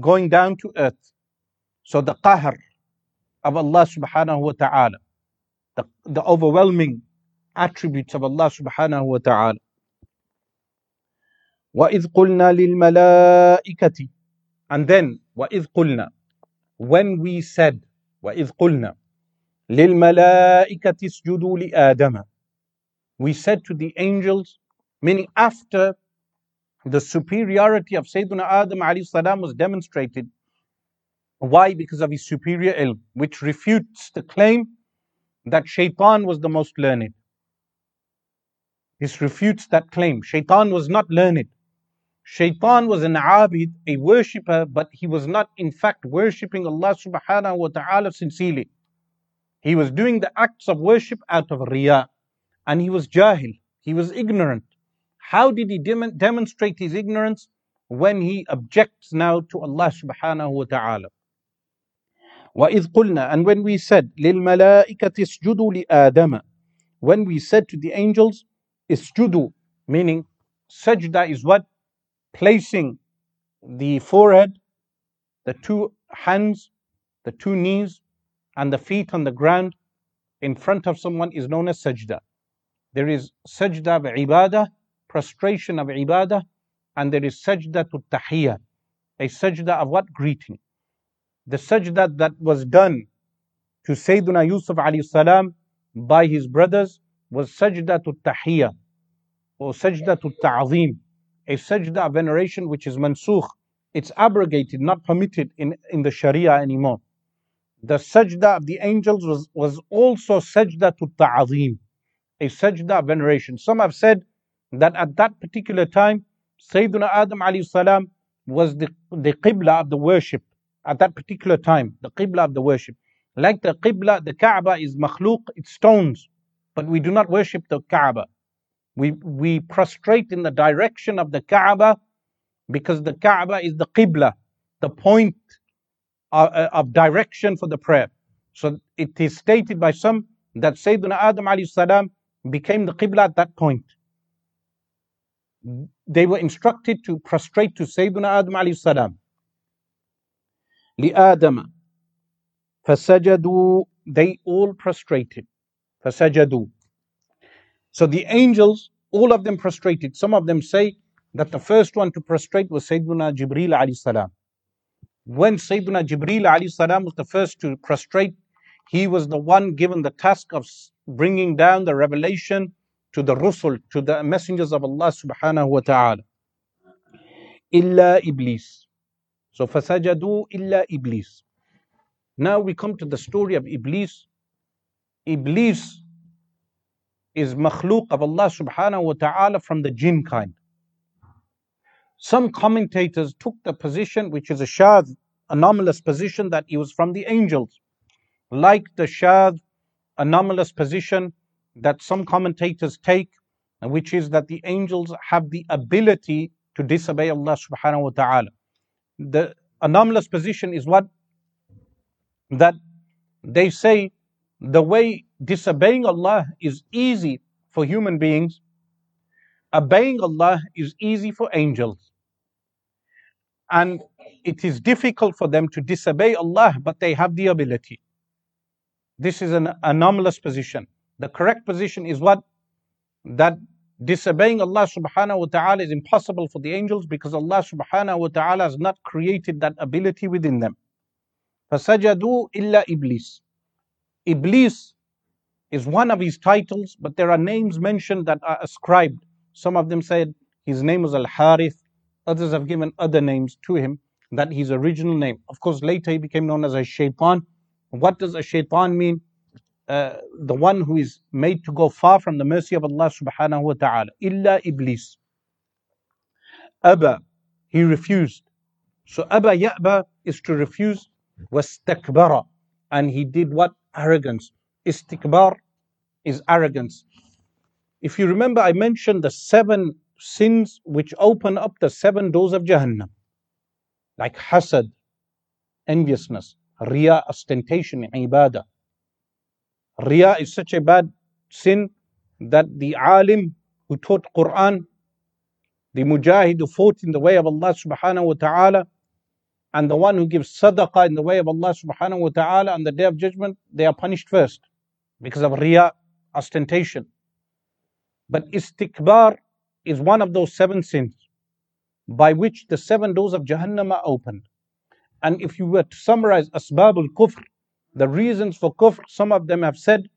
Going down to earth. So the qahr of Allah subhanahu wa ta'ala, the, the overwhelming attributes of Allah subhanahu wa ta'ala. وَإِذْ قُلْنَا لِلْمَلَائِكَةِ And then, وَإِذْ قُلْنَا When we said, وَإِذْ قُلْنَا لِلْمَلَائِكَةِ اسْجُدُوا لِآدَمَ We said to the angels, meaning after the superiority of Sayyidina Adam salam was demonstrated. Why? Because of his superior ilm, which refutes the claim that shaitan was the most learned. This refutes that claim. Shaitan was not learned. Shaitan was an abid, a worshipper, but he was not in fact worshipping Allah subhanahu wa ta'ala sincerely. He was doing the acts of worship out of riyah. And he was jahil, he was ignorant. How did he dem- demonstrate his ignorance? When he objects now to Allah subhanahu wa ta'ala. وإذ قلنا and when we said للملائكة اسجدوا لآدم when we said to the angels اسجدوا meaning sajda is what placing the forehead, the two hands, the two knees, and the feet on the ground in front of someone is known as sajda. There is sajda of ibadah, prostration of ibadah, and there is sajda to tahiyya, a sajda of what? Greeting. The sajda that was done to Sayyidina Yusuf alayhi salam by his brothers was sajda to tahiyya or sajda to ta'zim a sajda of veneration which is mansukh, it's abrogated, not permitted in, in the Sharia anymore. The sajda of the angels was, was also sajda to ta'azim, a sajda of veneration. Some have said that at that particular time, Sayyidina Adam salam was the, the qibla of the worship at that particular time, the qibla of the worship. Like the qibla, the Kaaba is makhluk, it's stones, but we do not worship the Kaaba. We, we prostrate in the direction of the Kaaba because the Kaaba is the Qibla, the point of, uh, of direction for the prayer. So it is stated by some that Sayyidina Adam salam became the Qibla at that point They were instructed to prostrate to Sayyidina Adam alayhi salam. لآدم فسجدوا they all prostrated فسجدوا so the angels, all of them prostrated. Some of them say that the first one to prostrate was Sayyidina Jibreel alayhi salam. When Sayyidina Jibreel alayhi salam was the first to prostrate, he was the one given the task of bringing down the revelation to the Rusul, to the messengers of Allah subhanahu wa ta'ala. Illa Iblis. So fasajadu illa Iblis. Now we come to the story of Iblis. Iblis is makhluk of Allah subhanahu wa ta'ala from the jinn kind. Some commentators took the position, which is a shadh, anomalous position, that he was from the angels. Like the shadh, anomalous position that some commentators take, which is that the angels have the ability to disobey Allah subhanahu wa ta'ala. The anomalous position is what? That they say the way disobeying Allah is easy for human beings, obeying Allah is easy for angels. And it is difficult for them to disobey Allah, but they have the ability. This is an anomalous position. The correct position is what? That disobeying Allah subhanahu wa ta'ala is impossible for the angels because Allah subhanahu wa ta'ala has not created that ability within them. فَسَجَدُوا إِلَّا إِبْلِيسِ Iblis is one of his titles, but there are names mentioned that are ascribed. Some of them said his name was Al Harith, others have given other names to him, that his original name. Of course, later he became known as a shaitan. What does a shaitan mean? Uh, the one who is made to go far from the mercy of Allah subhanahu wa ta'ala. Illa Iblis. Abba, he refused. So Abba Ya'ba is to refuse, was takbara. And he did what? arrogance. Istikbar is arrogance. If you remember, I mentioned the seven sins which open up the seven doors of Jahannam, like hasad, enviousness, riya, ostentation, ibadah. Riya is such a bad sin that the alim who taught Quran, the mujahid who fought in the way of Allah subhanahu wa ta'ala, and the one who gives sadaqah in the way of Allah subhanahu wa ta'ala on the day of judgment, they are punished first because of riya, ostentation. But istikbar is one of those seven sins by which the seven doors of Jahannam are opened. And if you were to summarize asbabul kufr, the reasons for kufr, some of them have said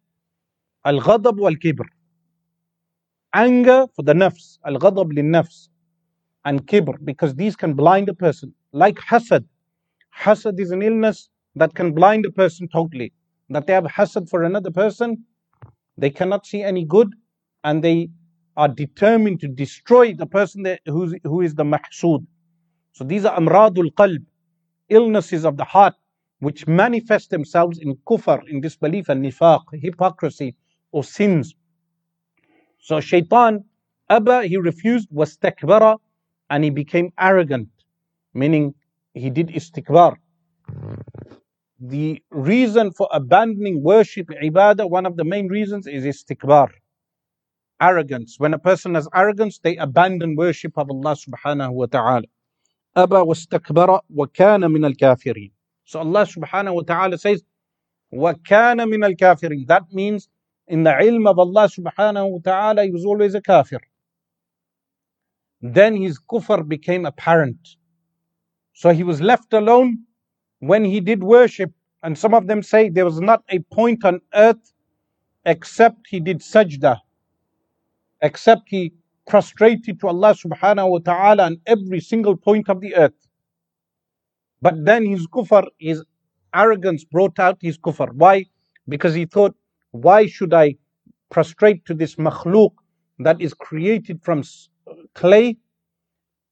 al ghadab wal kibr. Anger for the nafs, al ghadab lil nafs, and kibr, because these can blind a person like hasad. Hasad is an illness that can blind a person totally. That they have hasad for another person, they cannot see any good, and they are determined to destroy the person that, who is the mahsud. So these are amradul qalb, illnesses of the heart, which manifest themselves in kufr, in disbelief and nifaq, hypocrisy, or sins. So shaitan, Abba, he refused, was takbara, and he became arrogant meaning he did istikbar. The reason for abandoning worship, ibadah, one of the main reasons is istikbar, arrogance. When a person has arrogance, they abandon worship of Allah subhanahu wa ta'ala. أبى واستكبر وكان من الكافرين. So Allah subhanahu wa ta'ala says, وكان من الكافرين. That means in the ilm of Allah subhanahu wa ta'ala, he was always a kafir. Then his kufr became apparent. So he was left alone when he did worship. And some of them say there was not a point on earth except he did sajda, except he prostrated to Allah subhanahu wa ta'ala on every single point of the earth. But mm-hmm. then his kufr, his arrogance brought out his kufr. Why? Because he thought, why should I prostrate to this makhluk that is created from clay?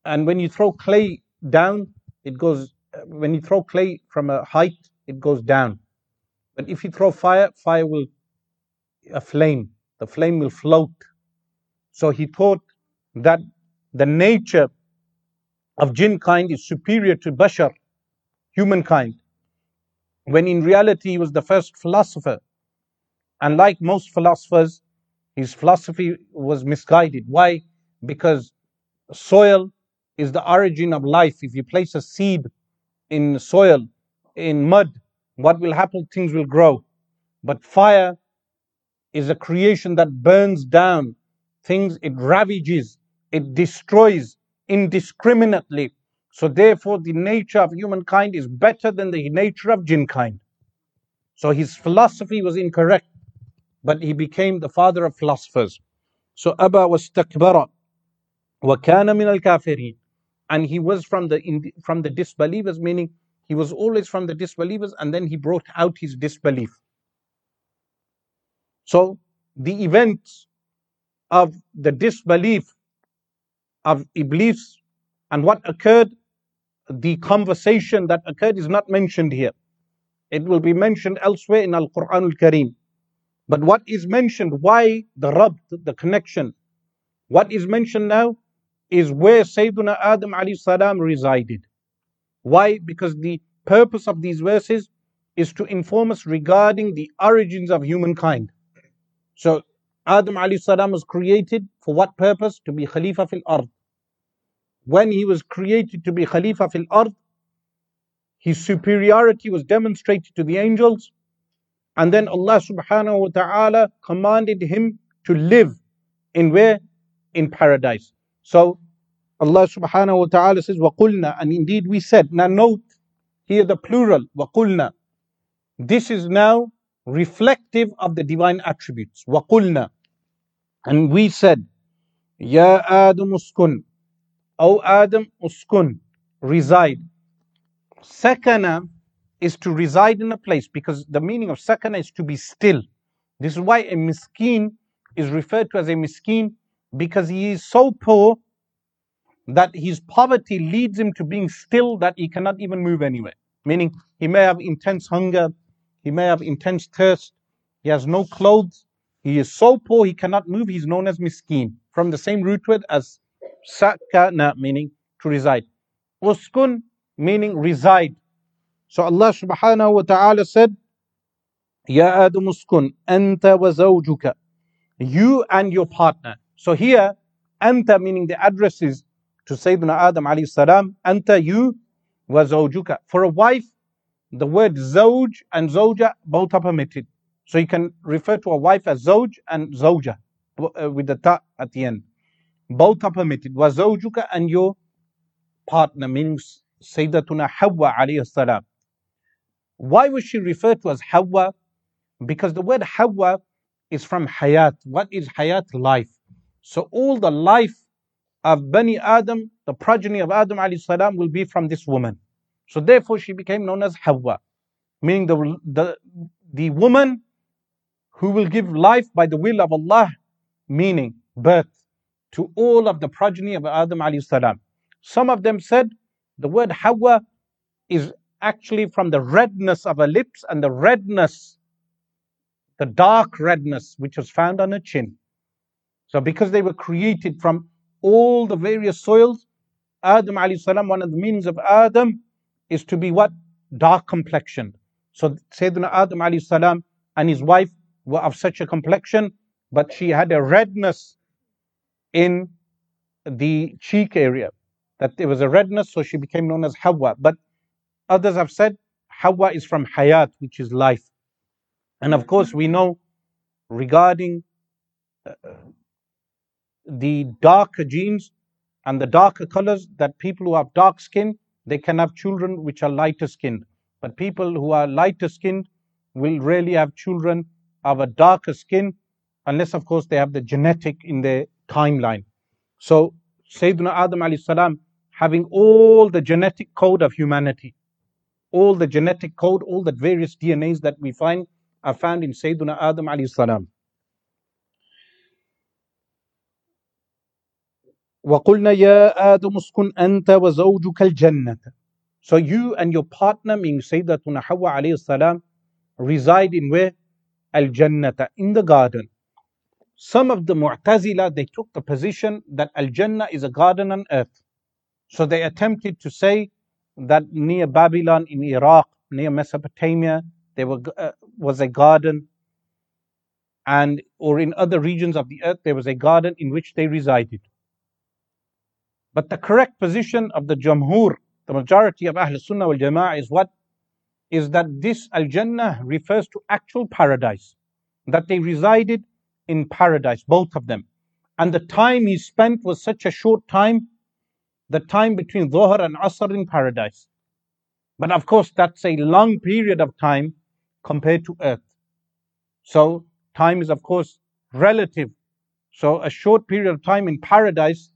And when you throw clay down, it goes, uh, when you throw clay from a height, it goes down. But if you throw fire, fire will, a flame, the flame will float. So he thought that the nature of jinn kind is superior to bashar, humankind, when in reality he was the first philosopher. And like most philosophers, his philosophy was misguided. Why? Because soil is the origin of life. If you place a seed in soil, in mud, what will happen? Things will grow. But fire is a creation that burns down things, it ravages, it destroys indiscriminately. So therefore, the nature of humankind is better than the nature of jinn kind. So his philosophy was incorrect, but he became the father of philosophers. So Aba was takbara wa kana min al kafirin, and he was from the from the disbelievers, meaning he was always from the disbelievers, and then he brought out his disbelief. So the events of the disbelief of Iblis and what occurred, the conversation that occurred is not mentioned here. It will be mentioned elsewhere in Al Quran Al Kareem. But what is mentioned, why the Rabt, the connection, what is mentioned now is where Sayyidina Adam alayhi salam resided. Why? Because the purpose of these verses is to inform us regarding the origins of humankind. So Adam salam was created for what purpose? To be Khalifa fil ard When he was created to be Khalifa fil ard, his superiority was demonstrated to the angels, and then Allah subhanahu wa ta'ala commanded him to live in where? In paradise. So Allah subhanahu wa ta'ala says, وَقُلْنَا And indeed we said, now note here the plural, وَقُلْنَا This is now reflective of the divine attributes. وَقُلْنَا And we said, Ya Adam uskun, O Adam uskun, reside. Sakana is to reside in a place because the meaning of sakana is to be still. This is why a miskin is referred to as a miskin because he is so poor that his poverty leads him to being still that he cannot even move anywhere. Meaning he may have intense hunger, he may have intense thirst. He has no clothes. He is so poor he cannot move. He's known as miskin. From the same root word as sakana, meaning to reside. Uskun, meaning reside. So Allah subhanahu wa ta'ala said, Ya Adam uskun, anta wa zawjuka. You and your partner. So here, anta meaning the address is to Sayyidina Adam alayhi salam, anta you wa zawjuka. For a wife, the word zawj and zawja both are permitted. So you can refer to a wife as zawj and zawja uh, with the ta at the end. Both are permitted. Zawjuka and your partner, meaning Sayyidatuna Hawa alayhi salam. Why was she referred to as Hawa? Because the word Hawa is from Hayat. What is Hayat? Life. So all the life of Bani Adam, the progeny of Adam alayhi salam, will be from this woman. So therefore she became known as Hawa, meaning the, the, the woman who will give life by the will of Allah, meaning birth to all of the progeny of Adam alayhi salam. Some of them said the word Hawa is actually from the redness of her lips and the redness, the dark redness which was found on her chin. So because they were created from all the various soils, Adam alayhi salam, one of the meanings of Adam is to be what? Dark complexioned. So Sayyidina Adam alayhi salam and his wife were of such a complexion, but she had a redness in the cheek area. That there was a redness, so she became known as Hawa. But others have said Hawa is from Hayat, which is life. And of course, we know regarding uh, the darker genes and the darker colors that people who have dark skin they can have children which are lighter skinned. But people who are lighter skinned will rarely have children of a darker skin, unless, of course, they have the genetic in their timeline. So, Sayyidina Adam alayhi salam, having all the genetic code of humanity, all the genetic code, all the various DNAs that we find are found in Sayyidina Adam alayhi salam. وَقُلْنَا يَا آدَمُ اسْكُنْ أَنْتَ وَزَوْجُكَ الْجَنَّةَ So you and your partner, meaning Sayyidatuna Hawa alayhi salam, reside in where? Al-Jannata, in the garden. some of the Mu'tazila, they took the position that Al Jannah is a garden on earth. So they attempted to say that near Babylon in Iraq, near Mesopotamia, there were, uh, was a garden, and or in other regions of the earth, there was a garden in which they resided. But the correct position of the Jamhur, the majority of Ahl Sunnah wal Jama'ah, is what? Is that this Al Jannah refers to actual paradise, that they resided in paradise, both of them. And the time he spent was such a short time, the time between Dhuhr and Asr in paradise. But of course, that's a long period of time compared to earth. So time is of course relative. So a short period of time in paradise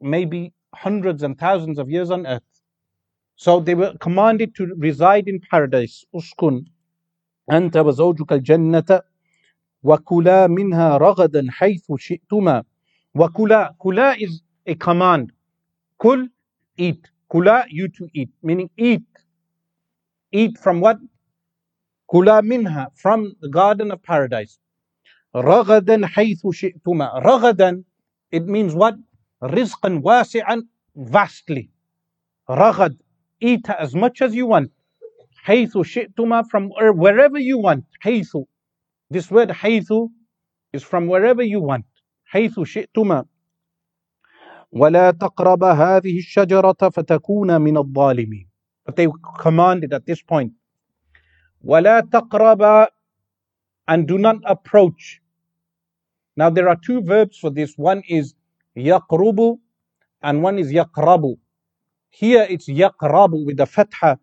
may be hundreds and thousands of years on earth. So they were commanded to reside in paradise. Uskun أنت وزوجك الجنة وكلا منها رغدا حيث شئتما وكلا kula is a command. Kul, eat. Kula, you to eat. Meaning eat. Eat from what? Kula minha, from the garden of paradise. رغدا حيث شئتما. رغدا, it means what? رزقا واسعا, vastly. رغد, eat as much as you want. حيث شئتما, from wherever you want. حيث. This word حيث is from wherever you want. حيث شئتما. ولا تقرب هذه الشجرة فتكون من الظالمين. But they commanded at this point وَلَا تَقْرَبَ and do not approach. Now there are two verbs for this. One is يَقْرُبُ and one is يَقْرَبُ. Here it's يَقْرَبُ with the fatha,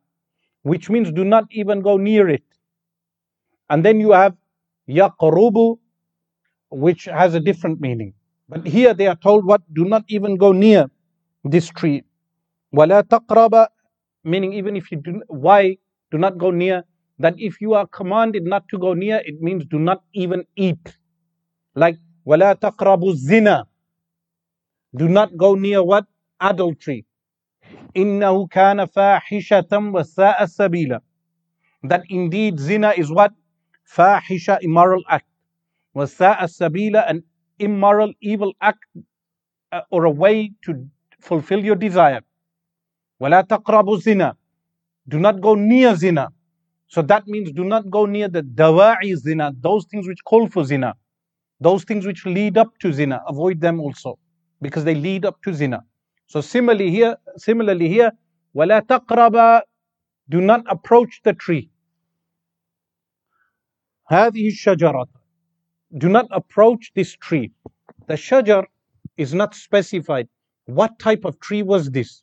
which means do not even go near it. And then you have يَقْرُبُ, which has a different meaning. But here they are told what? Do not even go near this tree. وَلَا تَقْرَبَ meaning even if you do, why do not go near? that if you are commanded not to go near, it means do not even eat. Like, وَلَا تَقْرَبُوا zina. Do not go near what? Adultery. إِنَّهُ كَانَ فَاحِشَةً وَسَاءَ السَّبِيلًا That indeed zina is what? fahisha, immoral act. Wasa as-sabila, an immoral, evil act uh, or a way to fulfill your desire. ولا taqrabu zina. Do not go near zina. So that means do not go near the dawa'i zina, those things which call for zina, those things which lead up to zina. Avoid them also because they lead up to zina. So similarly here, similarly here, ولا taqraba, do not approach the tree. هذه الشجرة Do not approach this tree. The shajar is not specified. What type of tree was this?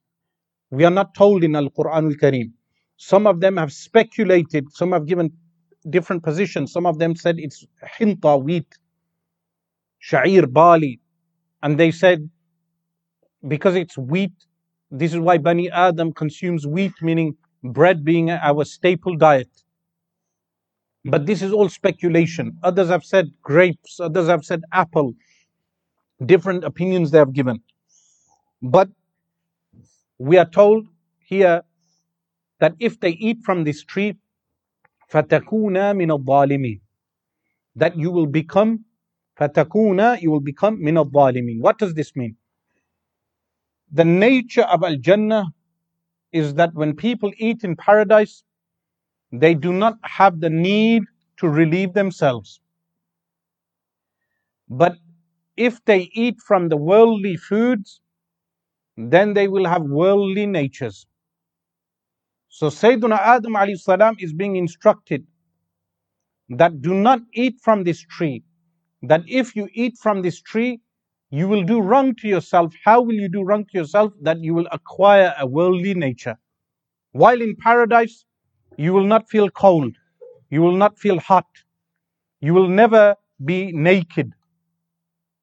We are not told in Al-Quran al-Kareem. Some of them have speculated, some have given different positions. Some of them said it's hinta, wheat, sha'ir, barley. And they said because it's wheat, this is why Bani Adam consumes wheat, meaning bread being our staple diet. But this is all speculation. Others have said grapes, others have said apple. Different opinions they have given. But we are told here that if they eat from this tree, فَتَكُونَ مِنَ الظَّالِمِينَ That you will become, فَتَكُونَ You will become مِنَ الظَّالِمِينَ What does this mean? The nature of Al-Jannah is that when people eat in paradise, they do not have the need to relieve themselves. But if they eat from the worldly foods, then they will have worldly natures. So Sayyidina Adam salam is being instructed that do not eat from this tree. That if you eat from this tree, you will do wrong to yourself. How will you do wrong to yourself? That you will acquire a worldly nature. While in paradise, you will not feel cold. You will not feel hot. You will never be naked.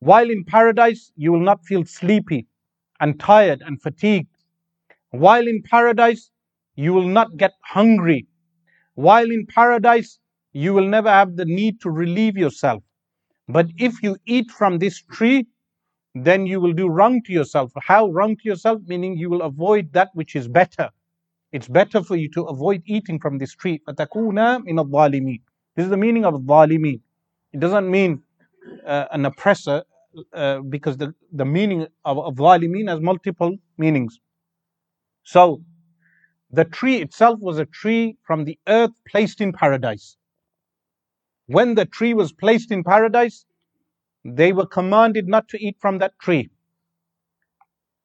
While in paradise, you will not feel sleepy and tired and fatigued. While in paradise, you will not get hungry. While in paradise, you will never have the need to relieve yourself. But if you eat from this tree, then you will do wrong to yourself. How wrong to yourself? Meaning you will avoid that which is better. It's better for you to avoid eating from this tree. فَتَكُونَ مِنَ الظَّالِمِينَ This is the meaning of ظالimi. It doesn't mean uh, an oppressor uh, because the, the meaning of, of zalimin has multiple meanings. So the tree itself was a tree from the earth placed in paradise. When the tree was placed in paradise, they were commanded not to eat from that tree.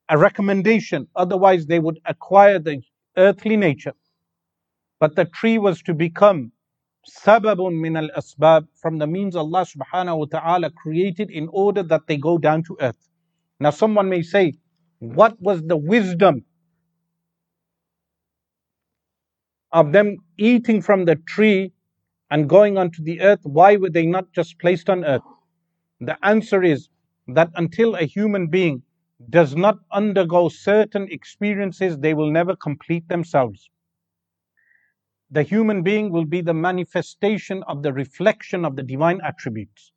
A recommendation, otherwise they would acquire the earthly nature. But the tree was to become sababun min al asbab from the means Allah subhanahu wa ta'ala created in order that they go down to earth. Now someone may say, what was the wisdom of them eating from the tree and going onto the earth? Why were they not just placed on earth? The answer is that until a human being does not undergo certain experiences, they will never complete themselves the human being will be the manifestation of the reflection of the divine attributes.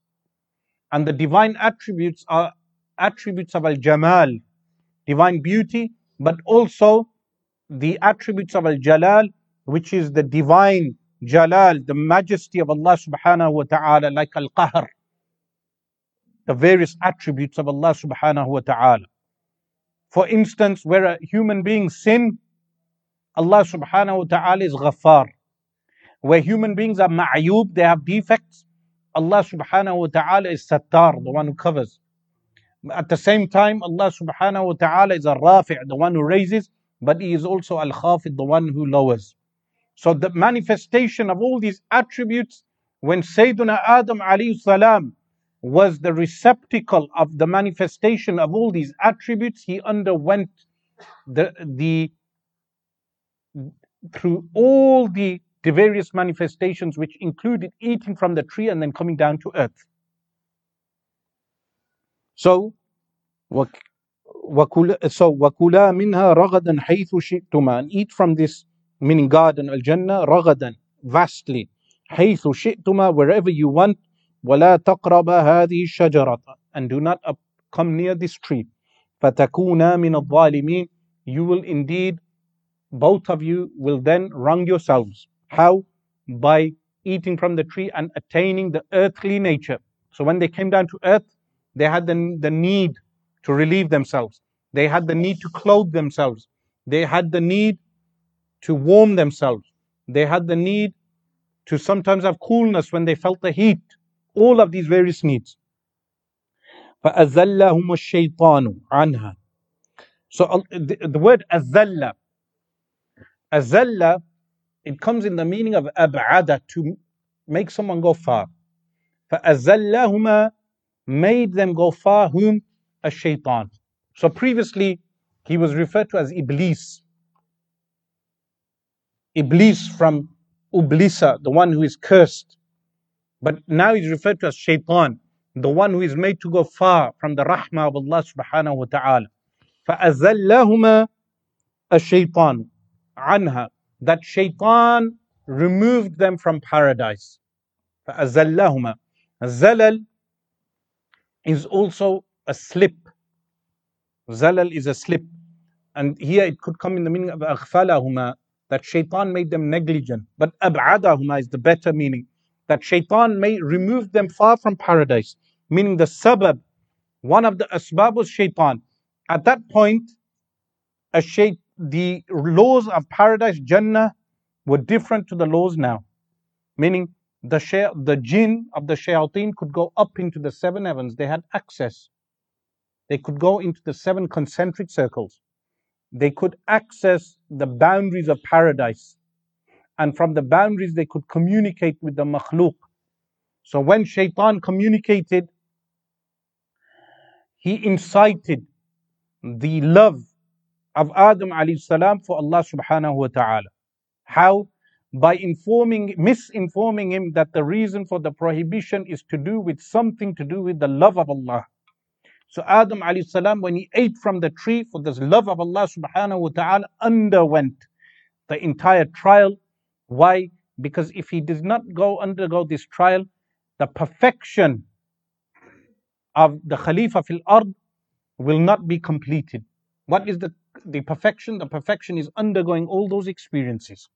And the divine attributes are attributes of Al Jamal, divine beauty, but also the attributes of Al Jalal, which is the divine Jalal, the majesty of Allah subhanahu wa ta'ala, like Al Qahr, the various attributes of Allah subhanahu wa ta'ala. For instance, where a human being sin, Allah subhanahu wa ta'ala is ghaffar. Where human beings are ma'ayub, they have defects, Allah subhanahu wa ta'ala is sattar, the one who covers. At the same time, Allah subhanahu wa ta'ala is a rafi', the one who raises, but He is also al khafid, the one who lowers. So the manifestation of all these attributes, when Sayyidina Adam alayhi salam was the receptacle of the manifestation of all these attributes, he underwent the, the through all the, the various manifestations which included eating from the tree and then coming down to earth. So, وَكُلَا so وَكُلَا مِنْهَا رَغَدًا حَيْثُ شِئْتُمَا and eat from this meaning garden al-Jannah رَغَدًا vastly حَيْثُ شِئْتُمَا wherever you want وَلَا تَقْرَبَ هَذِهِ الشَّجَرَةَ and do not come near this tree فَتَكُونَا مِنَ الظَّالِمِينَ you will indeed both of you will then wrong yourselves. How? By eating from the tree and attaining the earthly nature. So when they came down to earth, they had the, the need to relieve themselves. They had the need to clothe themselves. They had the need to warm themselves. They had the need to sometimes have coolness when they felt the heat. All of these various needs. فأزلهم الشيطان عنها. So uh, the, the word azalla Azalla, it comes in the meaning of ab'ada, to make someone go far. فَأَزَلَّهُمَا made them go far, whom? A shaitan. So previously, he was referred to as Iblis. Iblis from Ublisa, the one who is cursed. But now he's referred to as shaitan, the one who is made to go far from the rahmah of Allah subhanahu wa ta'ala. فَأَزَلَّهُمَا الشَّيْطَانُ anha, that shaitan removed them from paradise. فَأَزَلَّهُمَا Zalal is also a slip. Zalal is a slip. And here it could come in the meaning of أغفلهما, that shaitan made them negligent. But أبعدهما is the better meaning. that shaitan may remove them far from paradise. Meaning the sabab, one of the asbab was shaitan. At that point, a shaitan the laws of paradise, Jannah, were different to the laws now. Meaning, the, shay- the jinn of the shayateen could go up into the seven heavens. They had access. They could go into the seven concentric circles. They could access the boundaries of paradise. And from the boundaries, they could communicate with the makhluk. So when shaitan communicated, he incited the love of Adam alayhi salam for Allah subhanahu wa ta'ala. How? By informing, misinforming him that the reason for the prohibition is to do with something to do with the love of Allah. So Adam alayhi salam, when he ate from the tree for this love of Allah subhanahu wa ta'ala, underwent the entire trial. Why? Because if he does not go undergo this trial, the perfection of the Khalifa fil ard will not be completed. What is the the perfection, the perfection is undergoing all those experiences.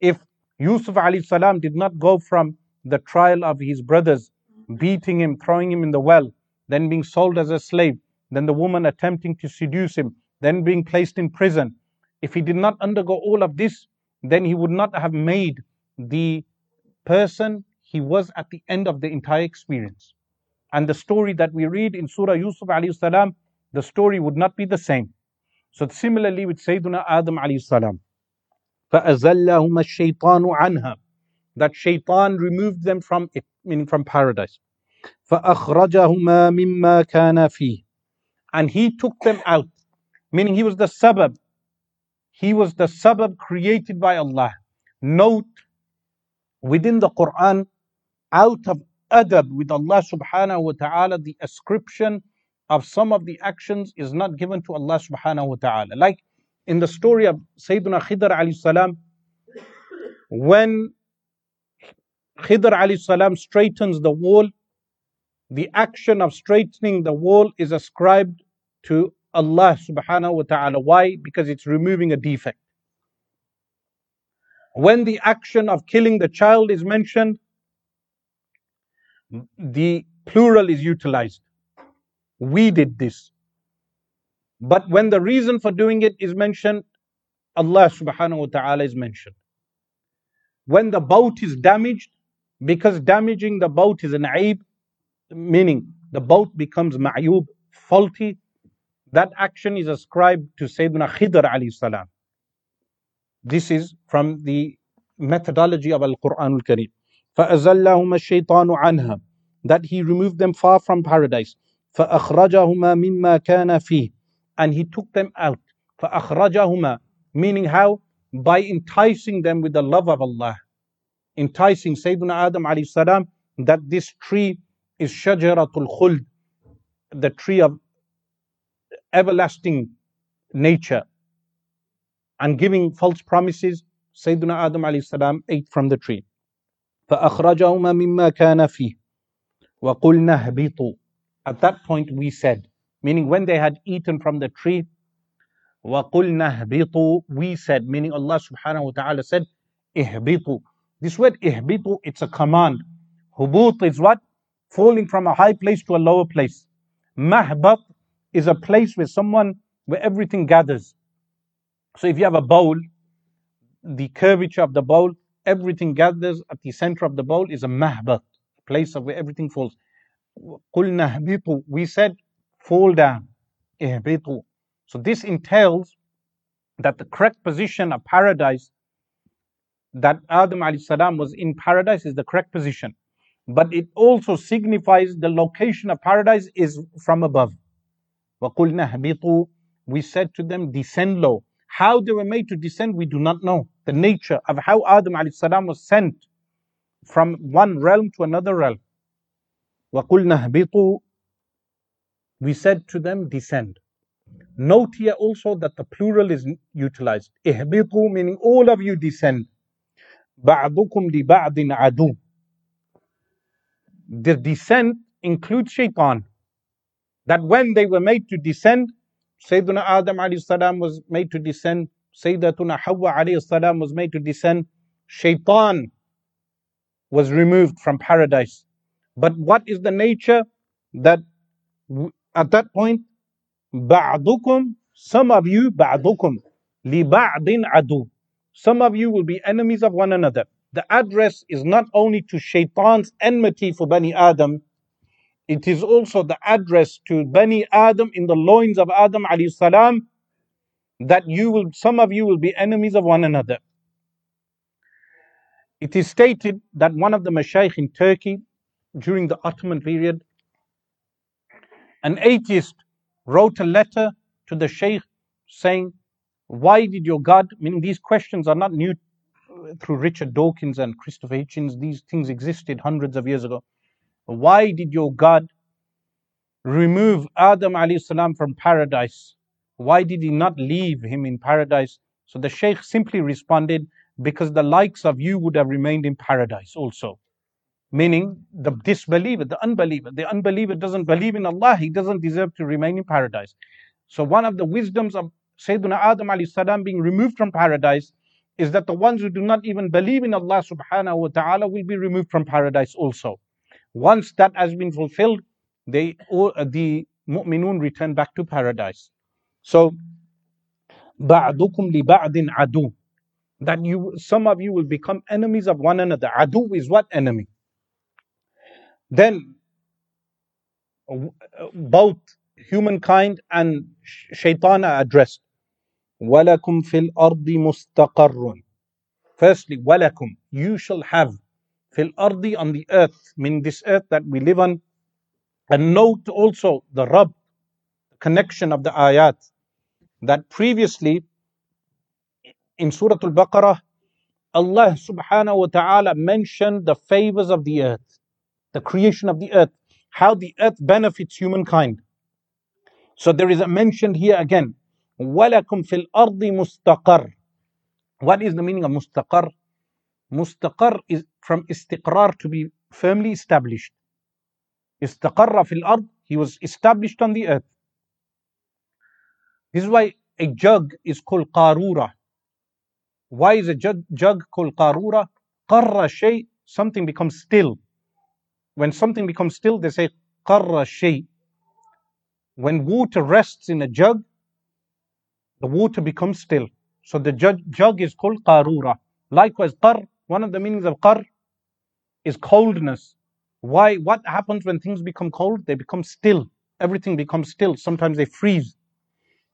If Yusuf alayhi salam did not go from the trial of his brothers beating him, throwing him in the well, then being sold as a slave, then the woman attempting to seduce him, then being placed in prison. If he did not undergo all of this, then he would not have made the person he was at the end of the entire experience. And the story that we read in Surah Yusuf alayhi salam, the story would not be the same. So similarly with Sayyidina Adam alayhi salam. فَأَزَلَّهُمَا الشَّيْطَانُ عَنْهَا That shaitan removed them from it, meaning from paradise. فَأَخْرَجَهُمَا مِمَّا كَانَ فِيهِ And he took them out, meaning he was the sabab. he was the sabab created by Allah. Note, within the Quran, out of adab with Allah subhanahu wa ta'ala, the ascription of some of the actions is not given to Allah subhanahu wa ta'ala. Like in the story of Sayyidina Khidr alayhi salam, when Khidr alayhi salam straightens the wall, the action of straightening the wall is ascribed to Allah subhanahu wa ta'ala. Why? Because it's removing a defect. When the action of killing the child is mentioned, the plural is utilized. We did this. But when the reason for doing it is mentioned, Allah subhanahu wa ta'ala is mentioned. When the boat is damaged, because damaging the boat is an aib, meaning the boat becomes ma'yub, faulty, that action is ascribed to Sayyidina Khidr alayhi salam. This is from the methodology of Al-Quran al-Kareem. فَأَزَلَّهُمَا الشَّيْطَانُ عَنْهَا That he removed them far from paradise. فَأَخْرَجَهُمَا مِمَّا كَانَ فِيهِ And he took them out. فَأَخْرَجَهُمَا Meaning how? By enticing them with the love of Allah. Enticing Sayyidina Adam alayhi salam that this tree is shajaratul khuld, the tree of everlasting nature. And giving false promises, Sayyidina Adam alayhi salam ate from the tree. فأخرجهما مما كان فيه وقلنا اهبطوا At that point we said, meaning when they had eaten from the tree, وقلنا اهبطوا We said, meaning Allah subhanahu wa ta'ala said, اهبطوا This word اهبطوا, it's a command. Hubut is what? Falling from a high place to a lower place. Mahbat is a place where someone, where everything gathers. So if you have a bowl, the curvature of the bowl, everything gathers at the center of the bowl is a mahbat, a place of where everything falls. We said, fall down. So this entails that the correct position of paradise that Adam salam was in paradise is the correct position. But it also signifies the location of paradise is from above. We said to them, descend low. How they were made to descend, we do not know. The nature of how Adam salam was sent from one realm to another realm. We said to them, descend. Note here also that the plural is utilized. Ihbitu meaning all of you descend. بعضكم لبعض عدو. The descent includes shaitan. That when they were made to descend, Sayyidina Adam alayhi salam was made to descend, Sayyidatuna Hawa alayhi salam was made to descend, shaitan was removed from paradise. But what is the nature that at that point, ba'dukum, some of you, ba'dukum, li ba'din adu. Some of you will be enemies of one another. The address is not only to shaitan's enmity for Bani Adam, it is also the address to Bani Adam in the loins of Adam alayhi salam that you will, some of you will be enemies of one another. It is stated that one of the mashayikh in Turkey during the Ottoman period, an atheist wrote a letter to the sheikh saying, why did your God, meaning these questions are not new through Richard Dawkins and Christopher Hitchens, these things existed hundreds of years ago. Why did your God remove Adam salam from paradise? Why did he not leave him in paradise? So the Shaykh simply responded, because the likes of you would have remained in paradise also. Meaning the disbeliever, the unbeliever. The unbeliever doesn't believe in Allah, he doesn't deserve to remain in paradise. So one of the wisdoms of Sayyidina Adam salam being removed from paradise is that the ones who do not even believe in Allah subhanahu wa ta'ala will be removed from paradise also. Once that has been fulfilled, they all, uh, the mu'minun return back to paradise. So, بَعْضُكُمْ لِبَعْضٍ عَدُوٌ That you, some of you will become enemies of one another. Adu is what enemy? Then, uh, both humankind and shaitan are addressed. وَلَكُمْ فِي الْأَرْضِ مُسْتَقَرٌّ Firstly, وَلَكُمْ You shall have fil ardi on the earth, meaning this earth that we live on. And note also the rabt, connection of the ayat, that previously in Surah Al Baqarah, Allah subhanahu wa ta'ala mentioned the favors of the earth, the creation of the earth, how the earth benefits humankind. So there is a mention here again. وَلَكُمْ فِي الْأَرْضِ مُسْتَقَرٍ What is the meaning of mustaqar? Mustaqar is from istiqrar to be firmly established. Istaqarra fil ard, he was established on the earth. This is why a jug is called qarura. Why is a jug, jug called qarura? Qarra shay, something becomes still. When something becomes still, they say qarra shay. When water rests in a jug, the water becomes still. So the jug, jug is called qarura. Likewise, qar, one of the meanings of qar is coldness. Why? What happens when things become cold? They become still. Everything becomes still. Sometimes they freeze.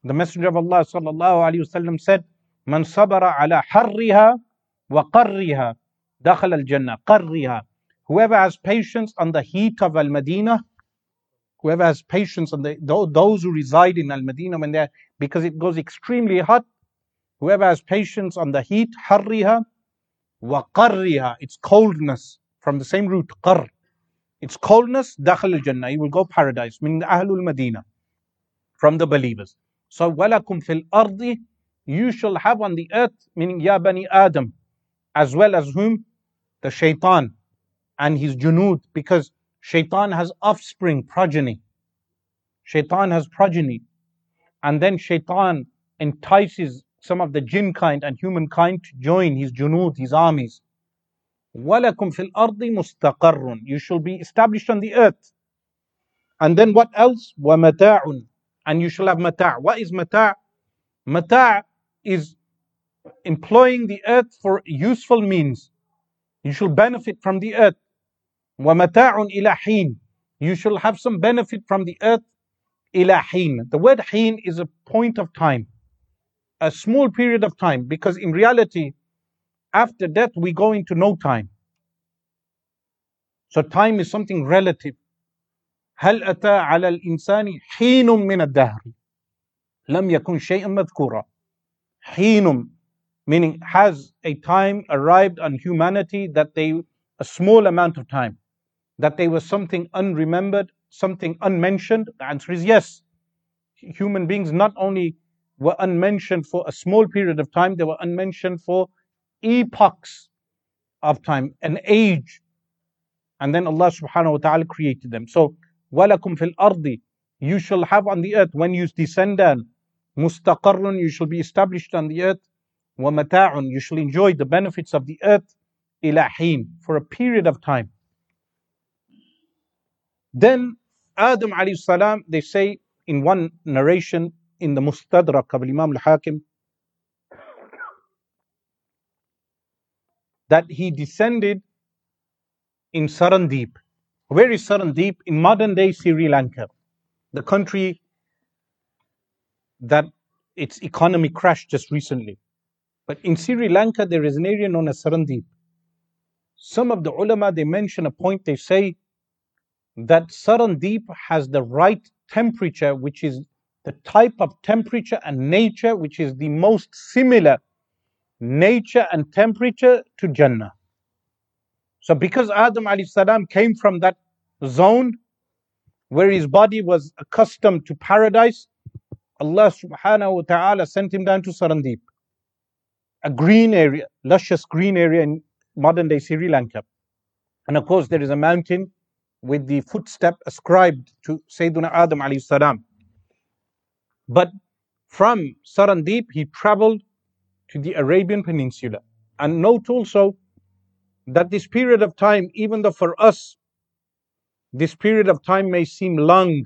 The Messenger of Allah sallallahu alaihi wasallam said, "Man sabara ala harriha wa qarriha dakhal al jannah qarriha." Whoever has patience on the heat of Al Medina, whoever has patience on the those who reside in Al Medina when they because it goes extremely hot, whoever has patience on the heat, harriha qarriha, its coldness from the same root qar. Its coldness, al jannah, you will go paradise, meaning the Ahlul Medina, from the believers. So, walakum fil ardi, you shall have on the earth, meaning ya bani Adam, as well as whom? The shaitan and his junud, because shaitan has offspring, progeny. Shaitan has progeny. And then shaitan entices some of the jinn kind and humankind to join his junud, his armies. وَلَكُمْ فِي الْأَرْضِ مُسْتَقَرٌ You shall be established on the earth. And then what else? وَمَتَاعٌ and you shall have mata'. What is mata'? Mata' is employing the earth for useful means. You shall benefit from the earth. وَمَتَاعٌ إِلَى حِينٍ You shall have some benefit from the earth إِلَى حِينٍ The word حين is a point of time, a small period of time, because in reality, after death, we go into no time. So time is something relative. هل أتى على الإنسان حين من الدهر لم يكن شيئا مذكورا حين meaning has a time arrived on humanity that they a small amount of time that they were something unremembered something unmentioned the answer is yes human beings not only were unmentioned for a small period of time, they were unmentioned for epochs of time, an age. And then Allah subhanahu wa ta'ala created them. So, walakum fil ardi, you shall have on the earth when you descend down, mustaqarrun, you shall be established on the earth, wa you shall enjoy the benefits of the earth, ilahin, for a period of time. Then Adam alayhi salam, they say in one narration, in the Mustadrak of Imam al-Hakim that he descended in Sarandeep. Where is Sarandeep? In modern day Sri Lanka, the country that its economy crashed just recently. But in Sri Lanka, there is an area known as Sarandeep. Some of the ulama, they mention a point, they say that Sarandeep has the right temperature, which is the type of temperature and nature which is the most similar nature and temperature to Jannah. So because Adam salam came from that zone where his body was accustomed to paradise, Allah subhanahu wa ta'ala sent him down to Sarandeep, a green area, luscious green area in modern day Sri Lanka. And of course, there is a mountain with the footstep ascribed to Sayyidina Adam alayhi salam. But from Sarandeep, he traveled to the Arabian Peninsula. And note also that this period of time, even though for us This period of time may seem long,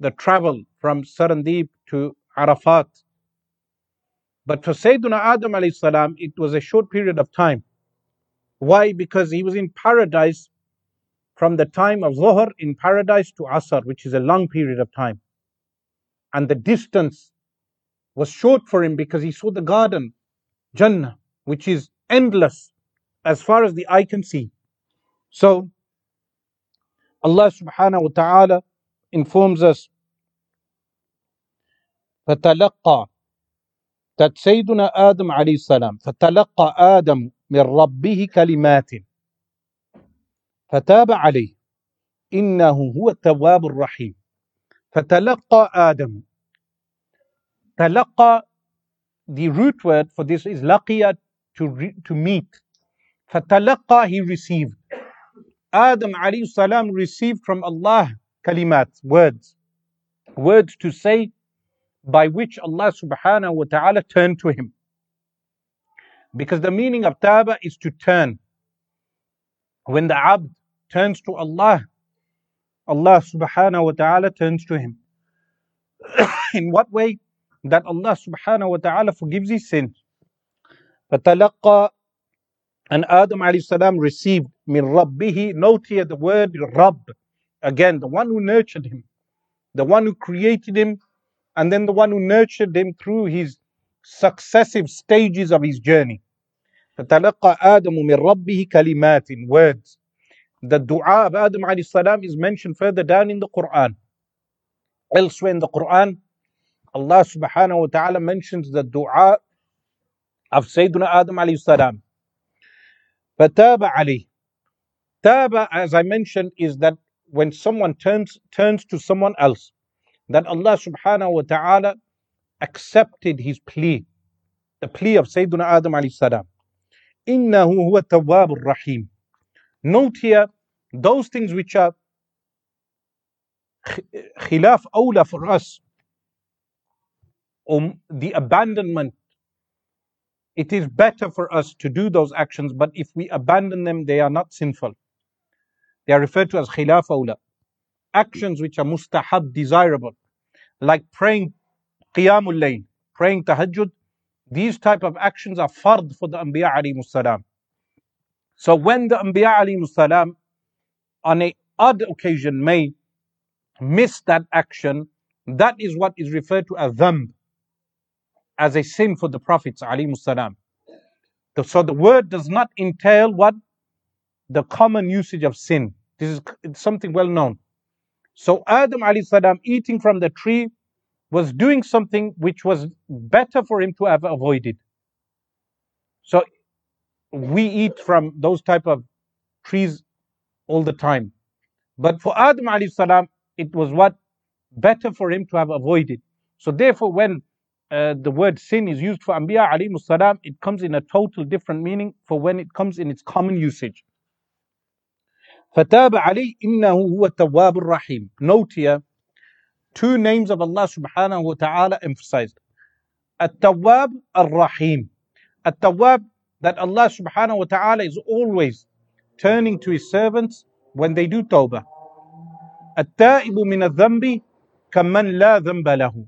the travel from Sarandib to Arafat. But for Sayyidina Adam alayhi it was a short period of time. Why? Because he was in paradise from the time of Zuhr in paradise to Asr, which is a long period of time And the distance was short for him because he saw the garden, Jannah, which is endless as far as the eye can see. So, Allah subhanahu wa ta'ala informs us فتلقى that Sayyiduna Adam alayhi salam فتلقى آدم من ربه كلمات فتاب عليه إنه هو التواب الرحيم فتلقى آدم تلقى the root word for this is laqiya to, re, to meet فتلقى he received Adam alayhi salam received from Allah kalimat words words to say by which Allah subhanahu wa ta'ala turned to him. Because the meaning of taba is to turn. When the abd turns to Allah, Allah subhanahu wa ta'ala turns to him. In what way? That Allah subhanahu wa ta'ala forgives his sins. فَتَلَقَّى and Adam alayhi salam received min rabbihi, note here the word Rabb, again, the one who nurtured him, the one who created him and then the one who nurtured him through his successive stages of his journey. فتلقى آدم من ربه كلمات words. The dua of Adam alayhi salam is mentioned further down in the Quran. Elsewhere in the Quran, Allah subhanahu wa ta'ala mentions the dua of Sayyidina Adam alayhi salam. فَتَابَ عَلَيْهِ Taba, as I mentioned, is that when someone turns turns to someone else, that Allah subhanahu wa ta'ala accepted his plea, the plea of Sayyidina Adam alayhi salam. إِنَّهُ هُوَ التَّوَّابُ الرَّحِيمُ Note here, those things which are khilaf awla for us, um, the abandonment, it is better for us to do those actions, but if we abandon them, they are not sinful. They are referred to as khilaf awla actions which are mustahab, desirable, like praying qiyamul layl, praying tahajjud, these type of actions are fard for the Anbiya alayhi salam. So when the Anbiya alayhi on a odd occasion may miss that action, that is what is referred to as dhanb, as a sin for the Prophets alayhi. So the word does not entail what? The common usage of sin. This is something well known. So Adam salam eating from the tree was doing something which was better for him to have avoided. So we eat from those type of trees all the time. But for Adam salam, it was what better for him to have avoided. So therefore, when uh, the word sin is used for Anbiya alayhi salam, it comes in a total different meaning for when it comes in its common usage. فَتَابَ عَلَيْهِ إِنَّهُ هُوَ التَّوَّابُ الرَّحِيمُ Note here, two names of Allah subhanahu wa ta'ala emphasized. At-Tawwab Ar-Rahim. At-Tawwab, that Allah subhanahu wa ta'ala is always turning to His servants when they do tawbah. At-Ta'ibu min al-dhanbi kaman la dhanba lahu.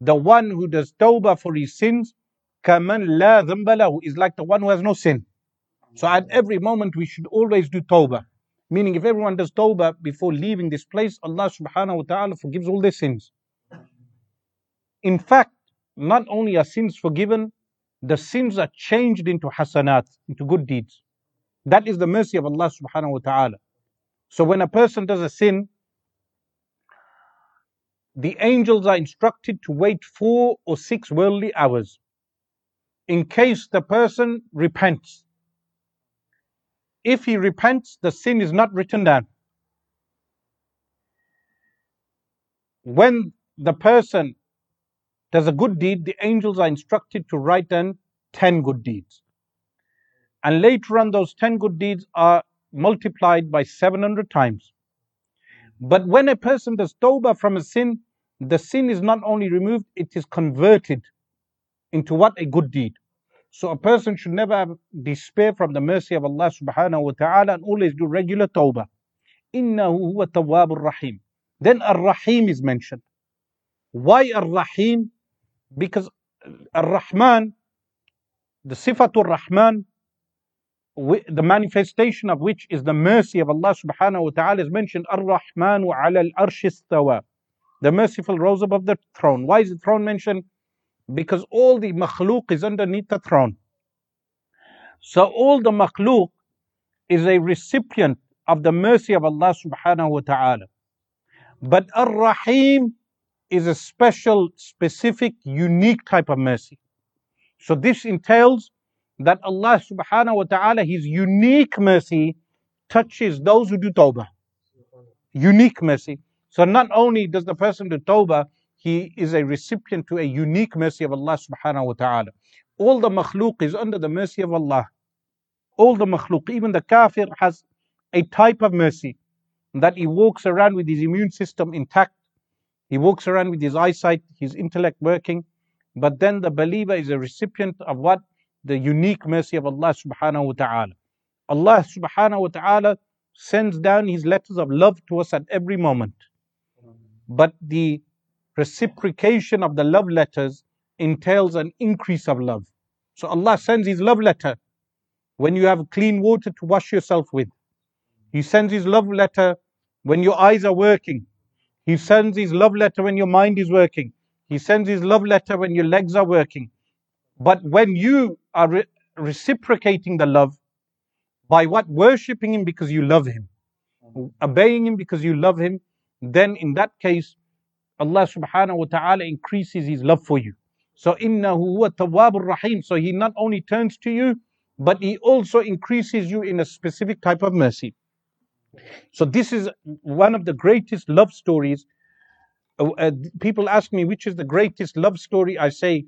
The one who does tawbah for his sins, kaman la dhanba lahu, is like the one who has no sin. So at every moment we should always do tawbah. Meaning, if everyone does tawbah before leaving this place, Allah subhanahu wa ta'ala forgives all their sins. In fact, not only are sins forgiven, the sins are changed into hasanat, into good deeds. That is the mercy of Allah subhanahu wa ta'ala. So when a person does a sin, the angels are instructed to wait four or six worldly hours in case the person repents if he repents, the sin is not written down. When the person does a good deed, the angels are instructed to write down 10 good deeds. And later on, those 10 good deeds are multiplied by 700 times. But when a person does tawbah from a sin, the sin is not only removed, it is converted into what? A good deed. So a person should never have despair from the mercy of Allah subhanahu wa ta'ala and always do regular tawbah. إِنَّهُ هُوَ التَّوَّابُ الرَّحِيمُ Then Ar-Rahim is mentioned. Why Ar-Rahim? Because Ar-Rahman, the Sifatul Rahman, the manifestation of which is the mercy of Allah subhanahu wa ta'ala is mentioned Ar-Rahmanu ala al-arsh. The merciful rose above the throne. Why is the throne mentioned? Because all the makhluk is underneath the throne. So all the makhluk is a recipient of the mercy of Allah subhanahu wa ta'ala. But Ar-Rahim is a special, specific, unique type of mercy. So this entails that Allah subhanahu wa ta'ala, His unique mercy touches those who do tawbah. Unique mercy. So not only does the person do tawbah, he is a recipient to a unique mercy of Allah subhanahu wa ta'ala. All the makhluk is under the mercy of Allah. All the makhluk, even the kafir has a type of mercy that he walks around with his immune system intact. He walks around with his eyesight, his intellect working. But then the believer is a recipient of what? The unique mercy of Allah subhanahu wa ta'ala. Allah subhanahu wa ta'ala sends down his letters of love to us at every moment. But the reciprocation of the love letters entails an increase of love. So Allah sends His love letter when you have clean water to wash yourself with. He sends His love letter when your eyes are working. He sends His love letter when your mind is working. He sends His love letter when your legs are working. But when you are re- reciprocating the love by what? Worshipping Him because you love Him, obeying Him because you love Him, then in that case, Allah subhanahu wa ta'ala increases His love for you. So innahu huwa tawwabur rahim. So He not only turns to you, but He also increases you in a specific type of mercy. So this is one of the greatest love stories. Uh, uh, people ask me which is the greatest love story. I say,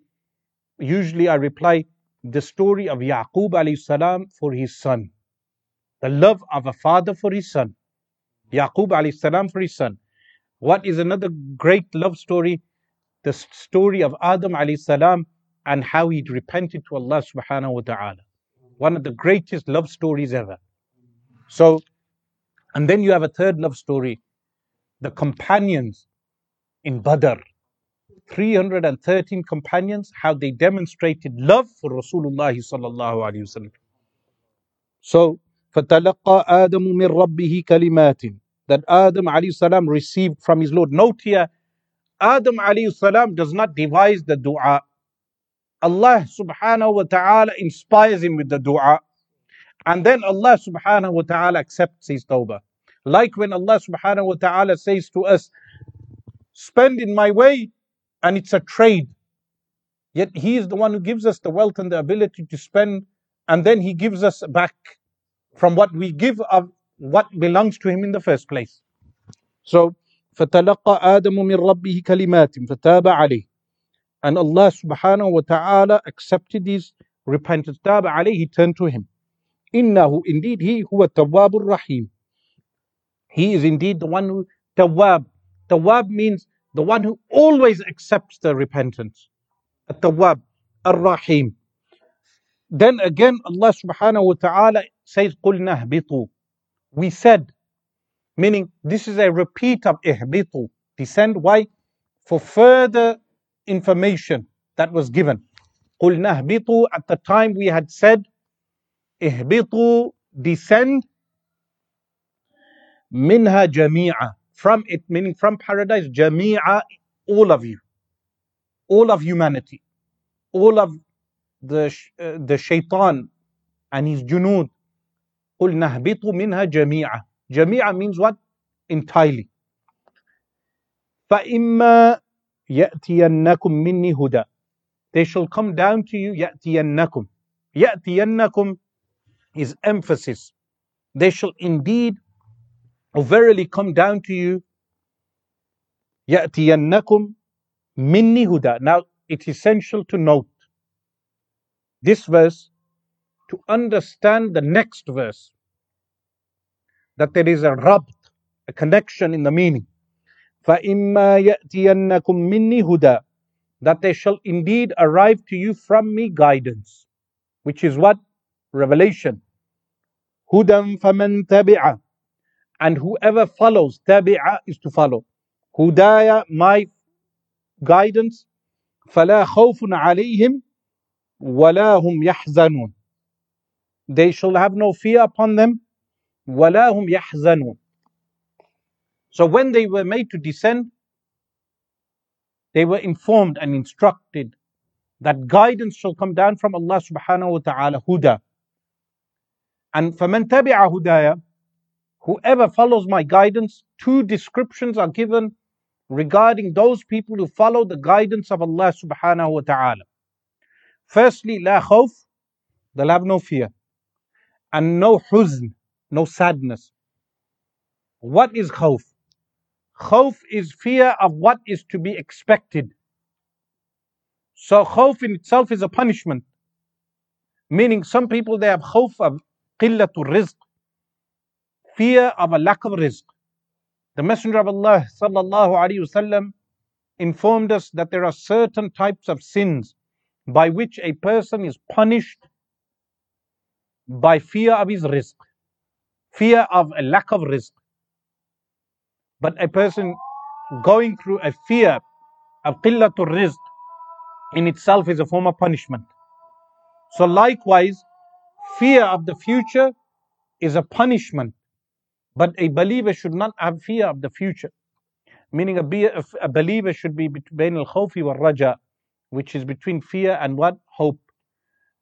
usually I reply, the story of Yaqub alayhi salam for his son. The love of a father for his son. Yaqub alayhi salam for his son. What is another great love story? The story of Adam alayhi salam and how he repented to Allah subhanahu wa ta'ala. One of the greatest love stories ever. So, and then you have a third love story. The companions in Badr. 313 companions, how they demonstrated love for Rasulullah sallallahu alayhi wasallam. So, فَتَلَقَّى آدَمُ مِنْ رَبِّهِ كَلِمَاتٍ that Adam alayhi salam received from his Lord. Note here, Adam alayhi salam does not devise the dua. Allah subhanahu wa ta'ala inspires him with the dua. And then Allah subhanahu wa ta'ala accepts his tawbah. Like when Allah subhanahu wa ta'ala says to us, spend in my way, and it's a trade. Yet He is the one who gives us the wealth and the ability to spend, and then He gives us back from what we give of what belongs to him in the first place. So, فَتَلَقَّى آدَمُ مِنْ رَبِّهِ كَلِمَاتٍ فَتَابَ عَلَيْهِ And Allah subhanahu wa ta'ala accepted his repentance. تاب عليه, he turned to him. إِنَّهُ Indeed, he هو التواب الرحيم. He is indeed the one who, tawab. Tawab means the one who always accepts the repentance. Tawab, Ar-Rahim. Then again, Allah subhanahu wa ta'ala says, قُلْنَا اهْبِطُوا we said, meaning this is a repeat of ihbitu, descend. Why? For further information that was given. قُلْنَا اهْبِطُوا At the time we had said, ihbitu, descend, minha jami'a. From it, meaning from paradise, jami'a, all of you. All of humanity. All of the, uh, the shaitan and his junud قل نهبط منها جميعا جميعا means what? entirely فإما يأتينكم مني هدى they shall come down to you يأتينكم يأتينكم is emphasis they shall indeed or verily come down to you يأتينكم مني هدى now it's essential to note this verse to understand the next verse. That there is a rabt, a connection in the meaning. فَإِمَّا يَأْتِيَنَّكُم مِّنِّي هُدًى That there shall indeed arrive to you from me guidance. Which is what? Revelation. هُدًى فَمَن تَبِعَ and whoever follows, tabi'a is to follow. Hudaya, my guidance, فلا خوف عليهم ولا هم يحزنون. They shall have no fear upon them, ولا هم يحزنون. So when they were made to descend, they were informed and instructed that guidance shall come down from Allah subhanahu wa ta'ala, huda. And فَمَنْ تَبِعَ هُدَايَ Whoever follows my guidance, two descriptions are given regarding those people who follow the guidance of Allah subhanahu wa ta'ala. Firstly, la khawf, they'll have no fear. And no huzn, no sadness. What is khawf? Khawf is fear of what is to be expected. So khawf in itself is a punishment. Meaning some people they have khawf of qillatul rizq, fear of a lack of rizq. The Messenger of Allah sallallahu alaihi wasallam informed us that there are certain types of sins by which a person is punished by fear of his rizq, fear of a lack of rizq. But a person going through a fear of qillatul rizq in itself is a form of punishment. So likewise, fear of the future is a punishment. But a believer should not have fear of the future. Meaning a, a believer should be between al-khawfi wal-raja, which is between fear and what? Hope.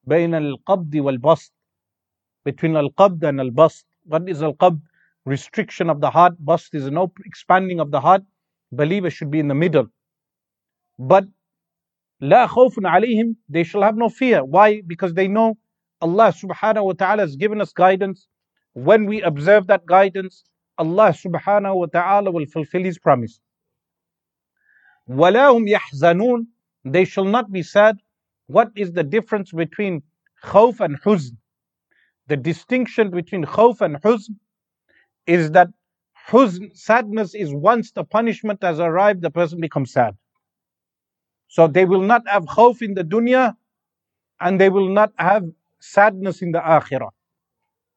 بين القبض والبسط between al-qabd and al-bast. What is al-qabd? Restriction of the heart. Bast is no expanding of the heart. Believer should be in the middle. But لا خوف عليهم, they shall have no fear. Why? Because they know Allah subhanahu wa ta'ala has given us guidance. When we observe that guidance, Allah subhanahu wa ta'ala will fulfill His promise. وَلَا هُمْ يَحْزَنُونَ They shall not be sad. What is the difference between khawf and huzn? The distinction between khawf and huzn is that huzn, sadness is once the punishment has arrived, the person becomes sad. So they will not have khawf in the dunya and they will not have sadness in the akhirah.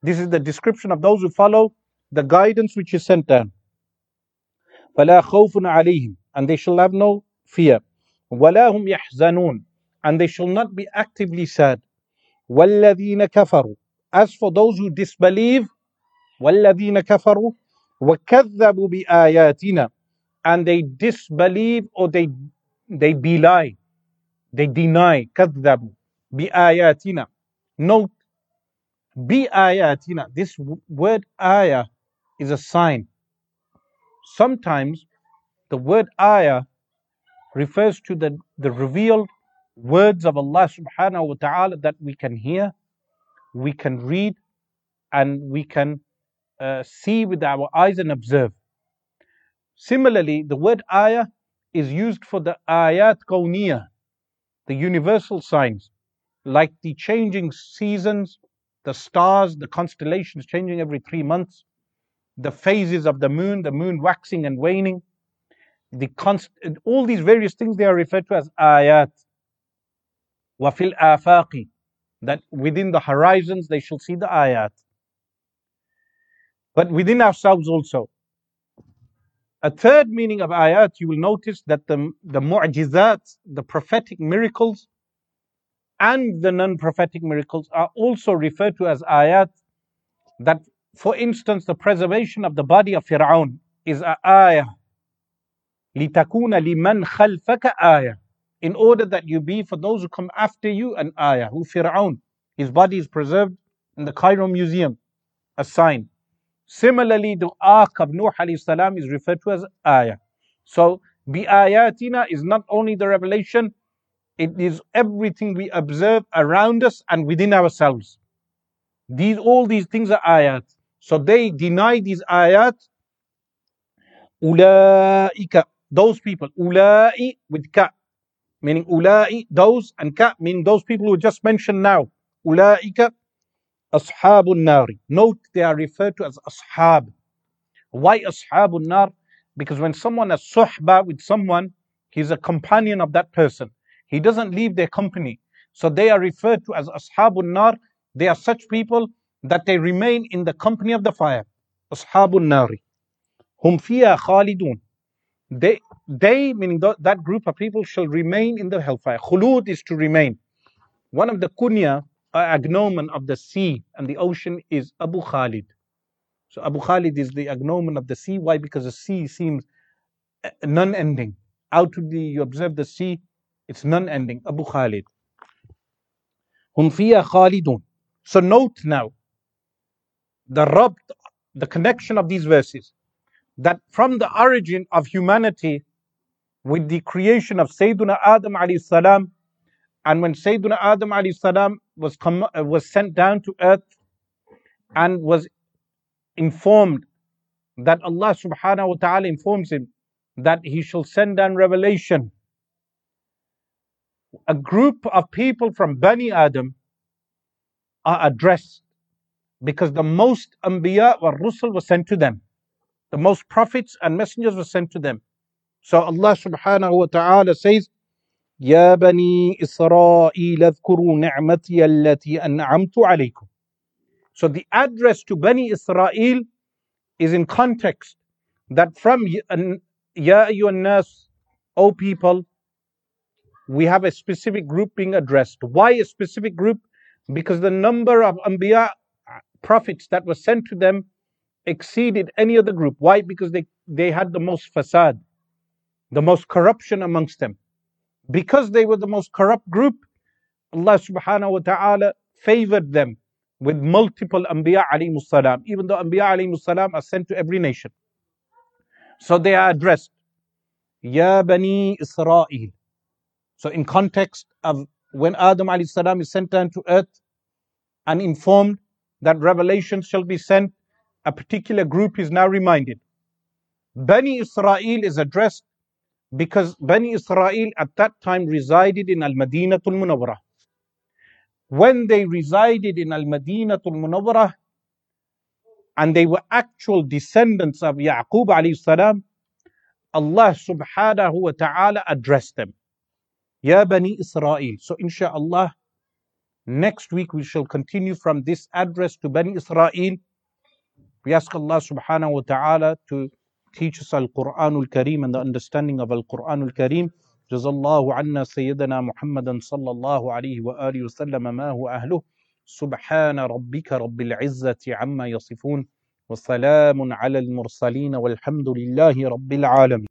This is the description of those who follow the guidance which is sent down. فَلَا خَوْفٌ عَلَيْهِمْ And they shall have no fear. وَلَا هُمْ يَحْزَنُونَ And they shall not be actively sad. وَالَّذِينَ كَفَرُوا As for those who disbelieve, وَالَّذِينَ كَفَرُوا وَكَذَّبُوا بِآيَاتِنَا And they disbelieve or they they belie, they deny, كذبوا بآياتنا. Note, bi this word ayah is a sign. Sometimes the word ayah refers to the, the revealed words of Allah subhanahu wa ta'ala that we can hear, we can read, and we can uh, see with our eyes and observe. Similarly, the word ayah is used for the ayat kawniyah, the universal signs like the changing seasons, the stars, the constellations changing every three months, the phases of the moon, the moon waxing and waning, the const- all these various things they are referred to as ayat. Wafil afaqi, that within the horizons they shall see the ayat. But within ourselves also, a third meaning of ayat, you will notice that the, the mu'jizat, the prophetic miracles, and the non-prophetic miracles are also referred to as ayat. That, for instance, the preservation of the body of Fir'aun is a ayah. لِتَكُونَ لِمَنْ خَلْفَكَ ayah. In order that you be, for those who come after you, an ayah. Who Fir'aun, his body is preserved in the Cairo Museum, a sign. Similarly, the ark of Nuh alayhi salam is referred to as ayah. So, bi-ayatina is not only the revelation, it is everything we observe around us and within ourselves. These all these things are ayat. So they deny these ayat. Ulaika, those people. Ulai with ka, meaning ulai, those, and ka, meaning those people who just mentioned now. Ulaika Ashabun Nari. Note they are referred to as Ashab. Why Ashabun Nar? Because when someone has suhba with someone, he's a companion of that person. He doesn't leave their company. So they are referred to as Ashabun Nar. They are such people that they remain in the company of the fire. Ashabun Nari. Hum fiya khalidun. They, they, meaning that group of people, shall remain in the hellfire. Khulud is to remain. One of the kunya, agnomen of the sea and the ocean is Abu Khalid. So Abu Khalid is the agnomen of the sea. Why? Because the sea seems uh, non-ending. Outwardly, you observe the sea it's non-ending. Abu Khalid. Hum khalidun. So note now the the connection of these verses. That from the origin of humanity with the creation of Sayyidina Adam alayhi salam, and when Sayyidina Adam alayhi salam was, com- uh, was sent down to earth and was informed that Allah subhanahu wa ta'ala informs him that he shall send down revelation A group of people from Bani Adam are addressed because the most anbiya or rusul was sent to them. The most prophets and messengers were sent to them. So Allah subhanahu wa ta'ala says, يا بني إسرائيل اذكروا نعمتي التي أنعمت عليكم. So the address to Bani Israel is in context that from Ya ayyuhan nas, O people, we have a specific group being addressed. Why a specific group? Because the number of anbiya uh, prophets that were sent to them exceeded any other group. Why? Because they, they had the most fasad, the most corruption amongst them. Because they were the most corrupt group, Allah subhanahu wa ta'ala favored them with multiple anbiya alayhi salam, even though anbiya alayhi salam are sent to every nation. So they are addressed, Ya Bani Israel. So in context of when Adam alayhi salam is sent down to earth and informed that revelation shall be sent, a particular group is now reminded. Bani Israel is addressed because Bani Israel at that time resided in Al Madinatul Munawwarah. When they resided in Al Madinatul Munawwarah and they were actual descendants of Yaqub alayhi salam, Allah subhanahu wa ta'ala addressed them. Ya Bani Israel. So inshallah, next week we shall continue from this address to Bani Israel. We ask Allah subhanahu wa ta'ala to teach us Al-Quran Al-Kareem and the understanding of Al-Quran Al-Kareem. جزا الله عنا سيدنا محمدا صلى الله عليه وآله وسلم ما هو أهله سبحان ربك رب العزة عما يصفون وسلام على المرسلين والحمد لله رب العالمين